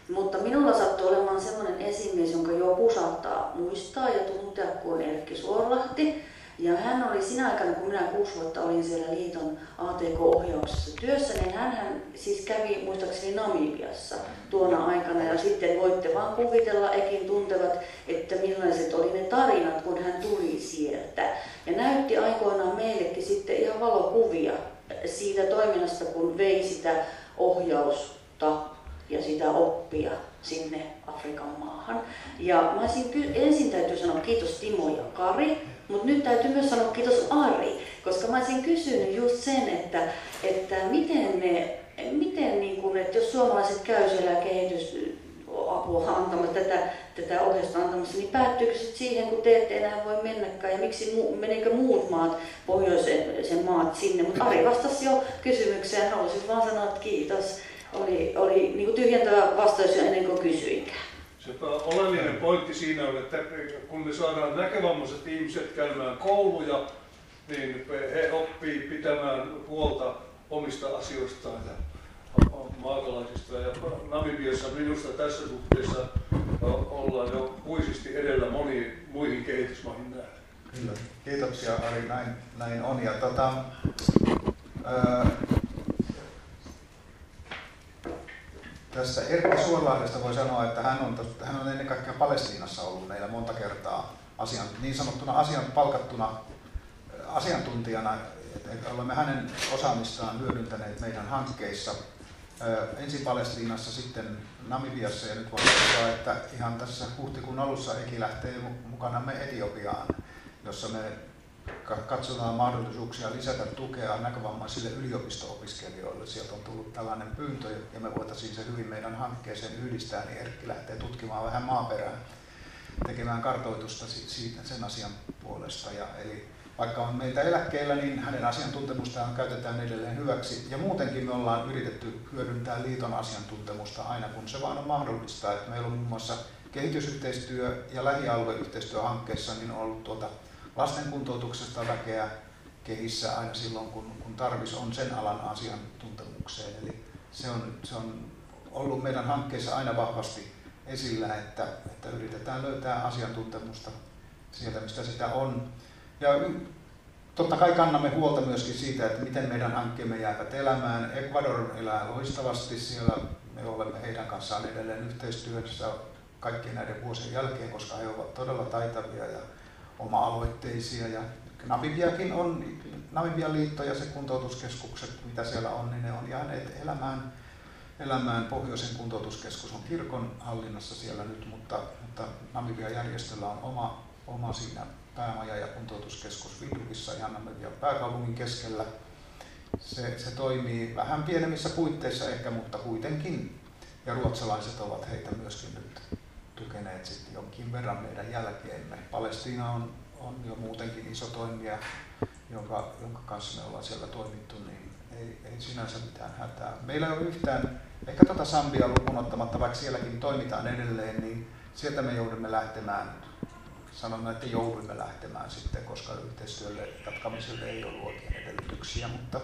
Mutta minulla sattuu olemaan sellainen esimies, jonka joku saattaa muistaa ja tuntea kuin Erkki Suorlahti. Ja hän oli sinä aikana, kun minä kuusi vuotta olin siellä liiton ATK-ohjauksessa työssä, niin hän siis kävi muistaakseni Namibiassa tuona aikana. Ja sitten voitte vaan kuvitella, ekin tuntevat, että millaiset oli ne tarinat, kun hän tuli sieltä. Ja näytti aikoinaan meillekin sitten ihan valokuvia siitä toiminnasta, kun vei sitä ohjausta ja sitä oppia sinne Afrikan maahan. Ja mä ensin täytyy sanoa kiitos Timo ja Kari, mutta nyt täytyy myös sanoa kiitos Ari, koska mä olisin kysynyt just sen, että, että miten ne, miten niin kun, että jos suomalaiset käy siellä kehitysapua antamassa, tätä, tätä ohjausta antamassa, niin päättyykö se siihen, kun te ette enää voi mennäkään? Ja miksi menikö muut maat, pohjoisen sen maat sinne, mutta Ari vastasi jo kysymykseen, haluaisin vaan sanoa, että kiitos. Oli, oli niin tyhjentävä vastaus jo ennen kuin kysyinkään. Se oleellinen pointti siinä on, että kun me saadaan näkövammaiset ihmiset käymään kouluja, niin he oppii pitämään huolta omista asioistaan ja maakalaisista. Ja Namibiassa minusta tässä suhteessa ollaan jo huisisti edellä moniin muihin kehitysmaihin nähden. Kyllä. Kiitoksia Ari, näin, näin on. Ja, tota, Tässä Erkki Suolahdesta voi sanoa, että hän on, hän on ennen kaikkea Palestiinassa ollut meillä monta kertaa asian, niin sanottuna asian palkattuna asiantuntijana, että olemme hänen osaamistaan hyödyntäneet meidän hankkeissa. Ensin Palestiinassa, sitten Namibiassa ja nyt voi sanoa, että ihan tässä huhtikuun alussa Eki lähtee mukanamme Etiopiaan, jossa me katsotaan mahdollisuuksia lisätä tukea näkövammaisille yliopisto-opiskelijoille. Sieltä on tullut tällainen pyyntö ja me voitaisiin se hyvin meidän hankkeeseen yhdistää, niin Erkki lähtee tutkimaan vähän maaperää, tekemään kartoitusta siitä, sen asian puolesta. Ja eli vaikka on meitä eläkkeellä, niin hänen asiantuntemustaan käytetään edelleen hyväksi. Ja muutenkin me ollaan yritetty hyödyntää liiton asiantuntemusta aina kun se vaan on mahdollista. Että meillä on muun muassa kehitysyhteistyö- ja lähialueyhteistyöhankkeessa niin on ollut tuota lasten kuntoutuksesta väkeä kehissä aina silloin, kun, kun tarvis on sen alan asiantuntemukseen. Eli se on, se on ollut meidän hankkeissa aina vahvasti esillä, että, että yritetään löytää asiantuntemusta sieltä, mistä sitä on. Ja totta kai kannamme huolta myöskin siitä, että miten meidän hankkeemme jäävät elämään. Ecuador elää loistavasti siellä. Me olemme heidän kanssaan edelleen yhteistyössä kaikkien näiden vuosien jälkeen, koska he ovat todella taitavia ja oma-aloitteisia. Ja Namibiakin on, Namibian liitto ja se kuntoutuskeskukset, mitä siellä on, niin ne on jääneet elämään elämään. Pohjoisen kuntoutuskeskus on kirkon hallinnassa siellä nyt, mutta, mutta Namibian järjestöllä on oma, oma siinä päämaja ja kuntoutuskeskus Vidukissa ihan Namibian pääkaupungin keskellä. Se, se toimii vähän pienemmissä puitteissa ehkä, mutta kuitenkin. Ja ruotsalaiset ovat heitä myöskin nyt tukeneet sitten jonkin verran meidän jälkeemme. Palestiina on, on jo muutenkin iso toimija, jonka, jonka kanssa me ollaan siellä toimittu, niin ei, ei sinänsä mitään hätää. Meillä ei ole yhtään Ehkä tuota Sambia lukuun ottamatta, vaikka sielläkin toimitaan edelleen, niin sieltä me joudumme lähtemään, sanomme, että joudumme lähtemään sitten, koska yhteistyölle jatkamiselle ei ollut oikein edellytyksiä, mutta,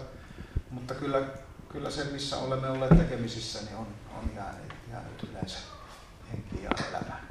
mutta kyllä, kyllä se, missä olemme olleet tekemisissä, niin on, on jäänyt, jäänyt yleensä que iba.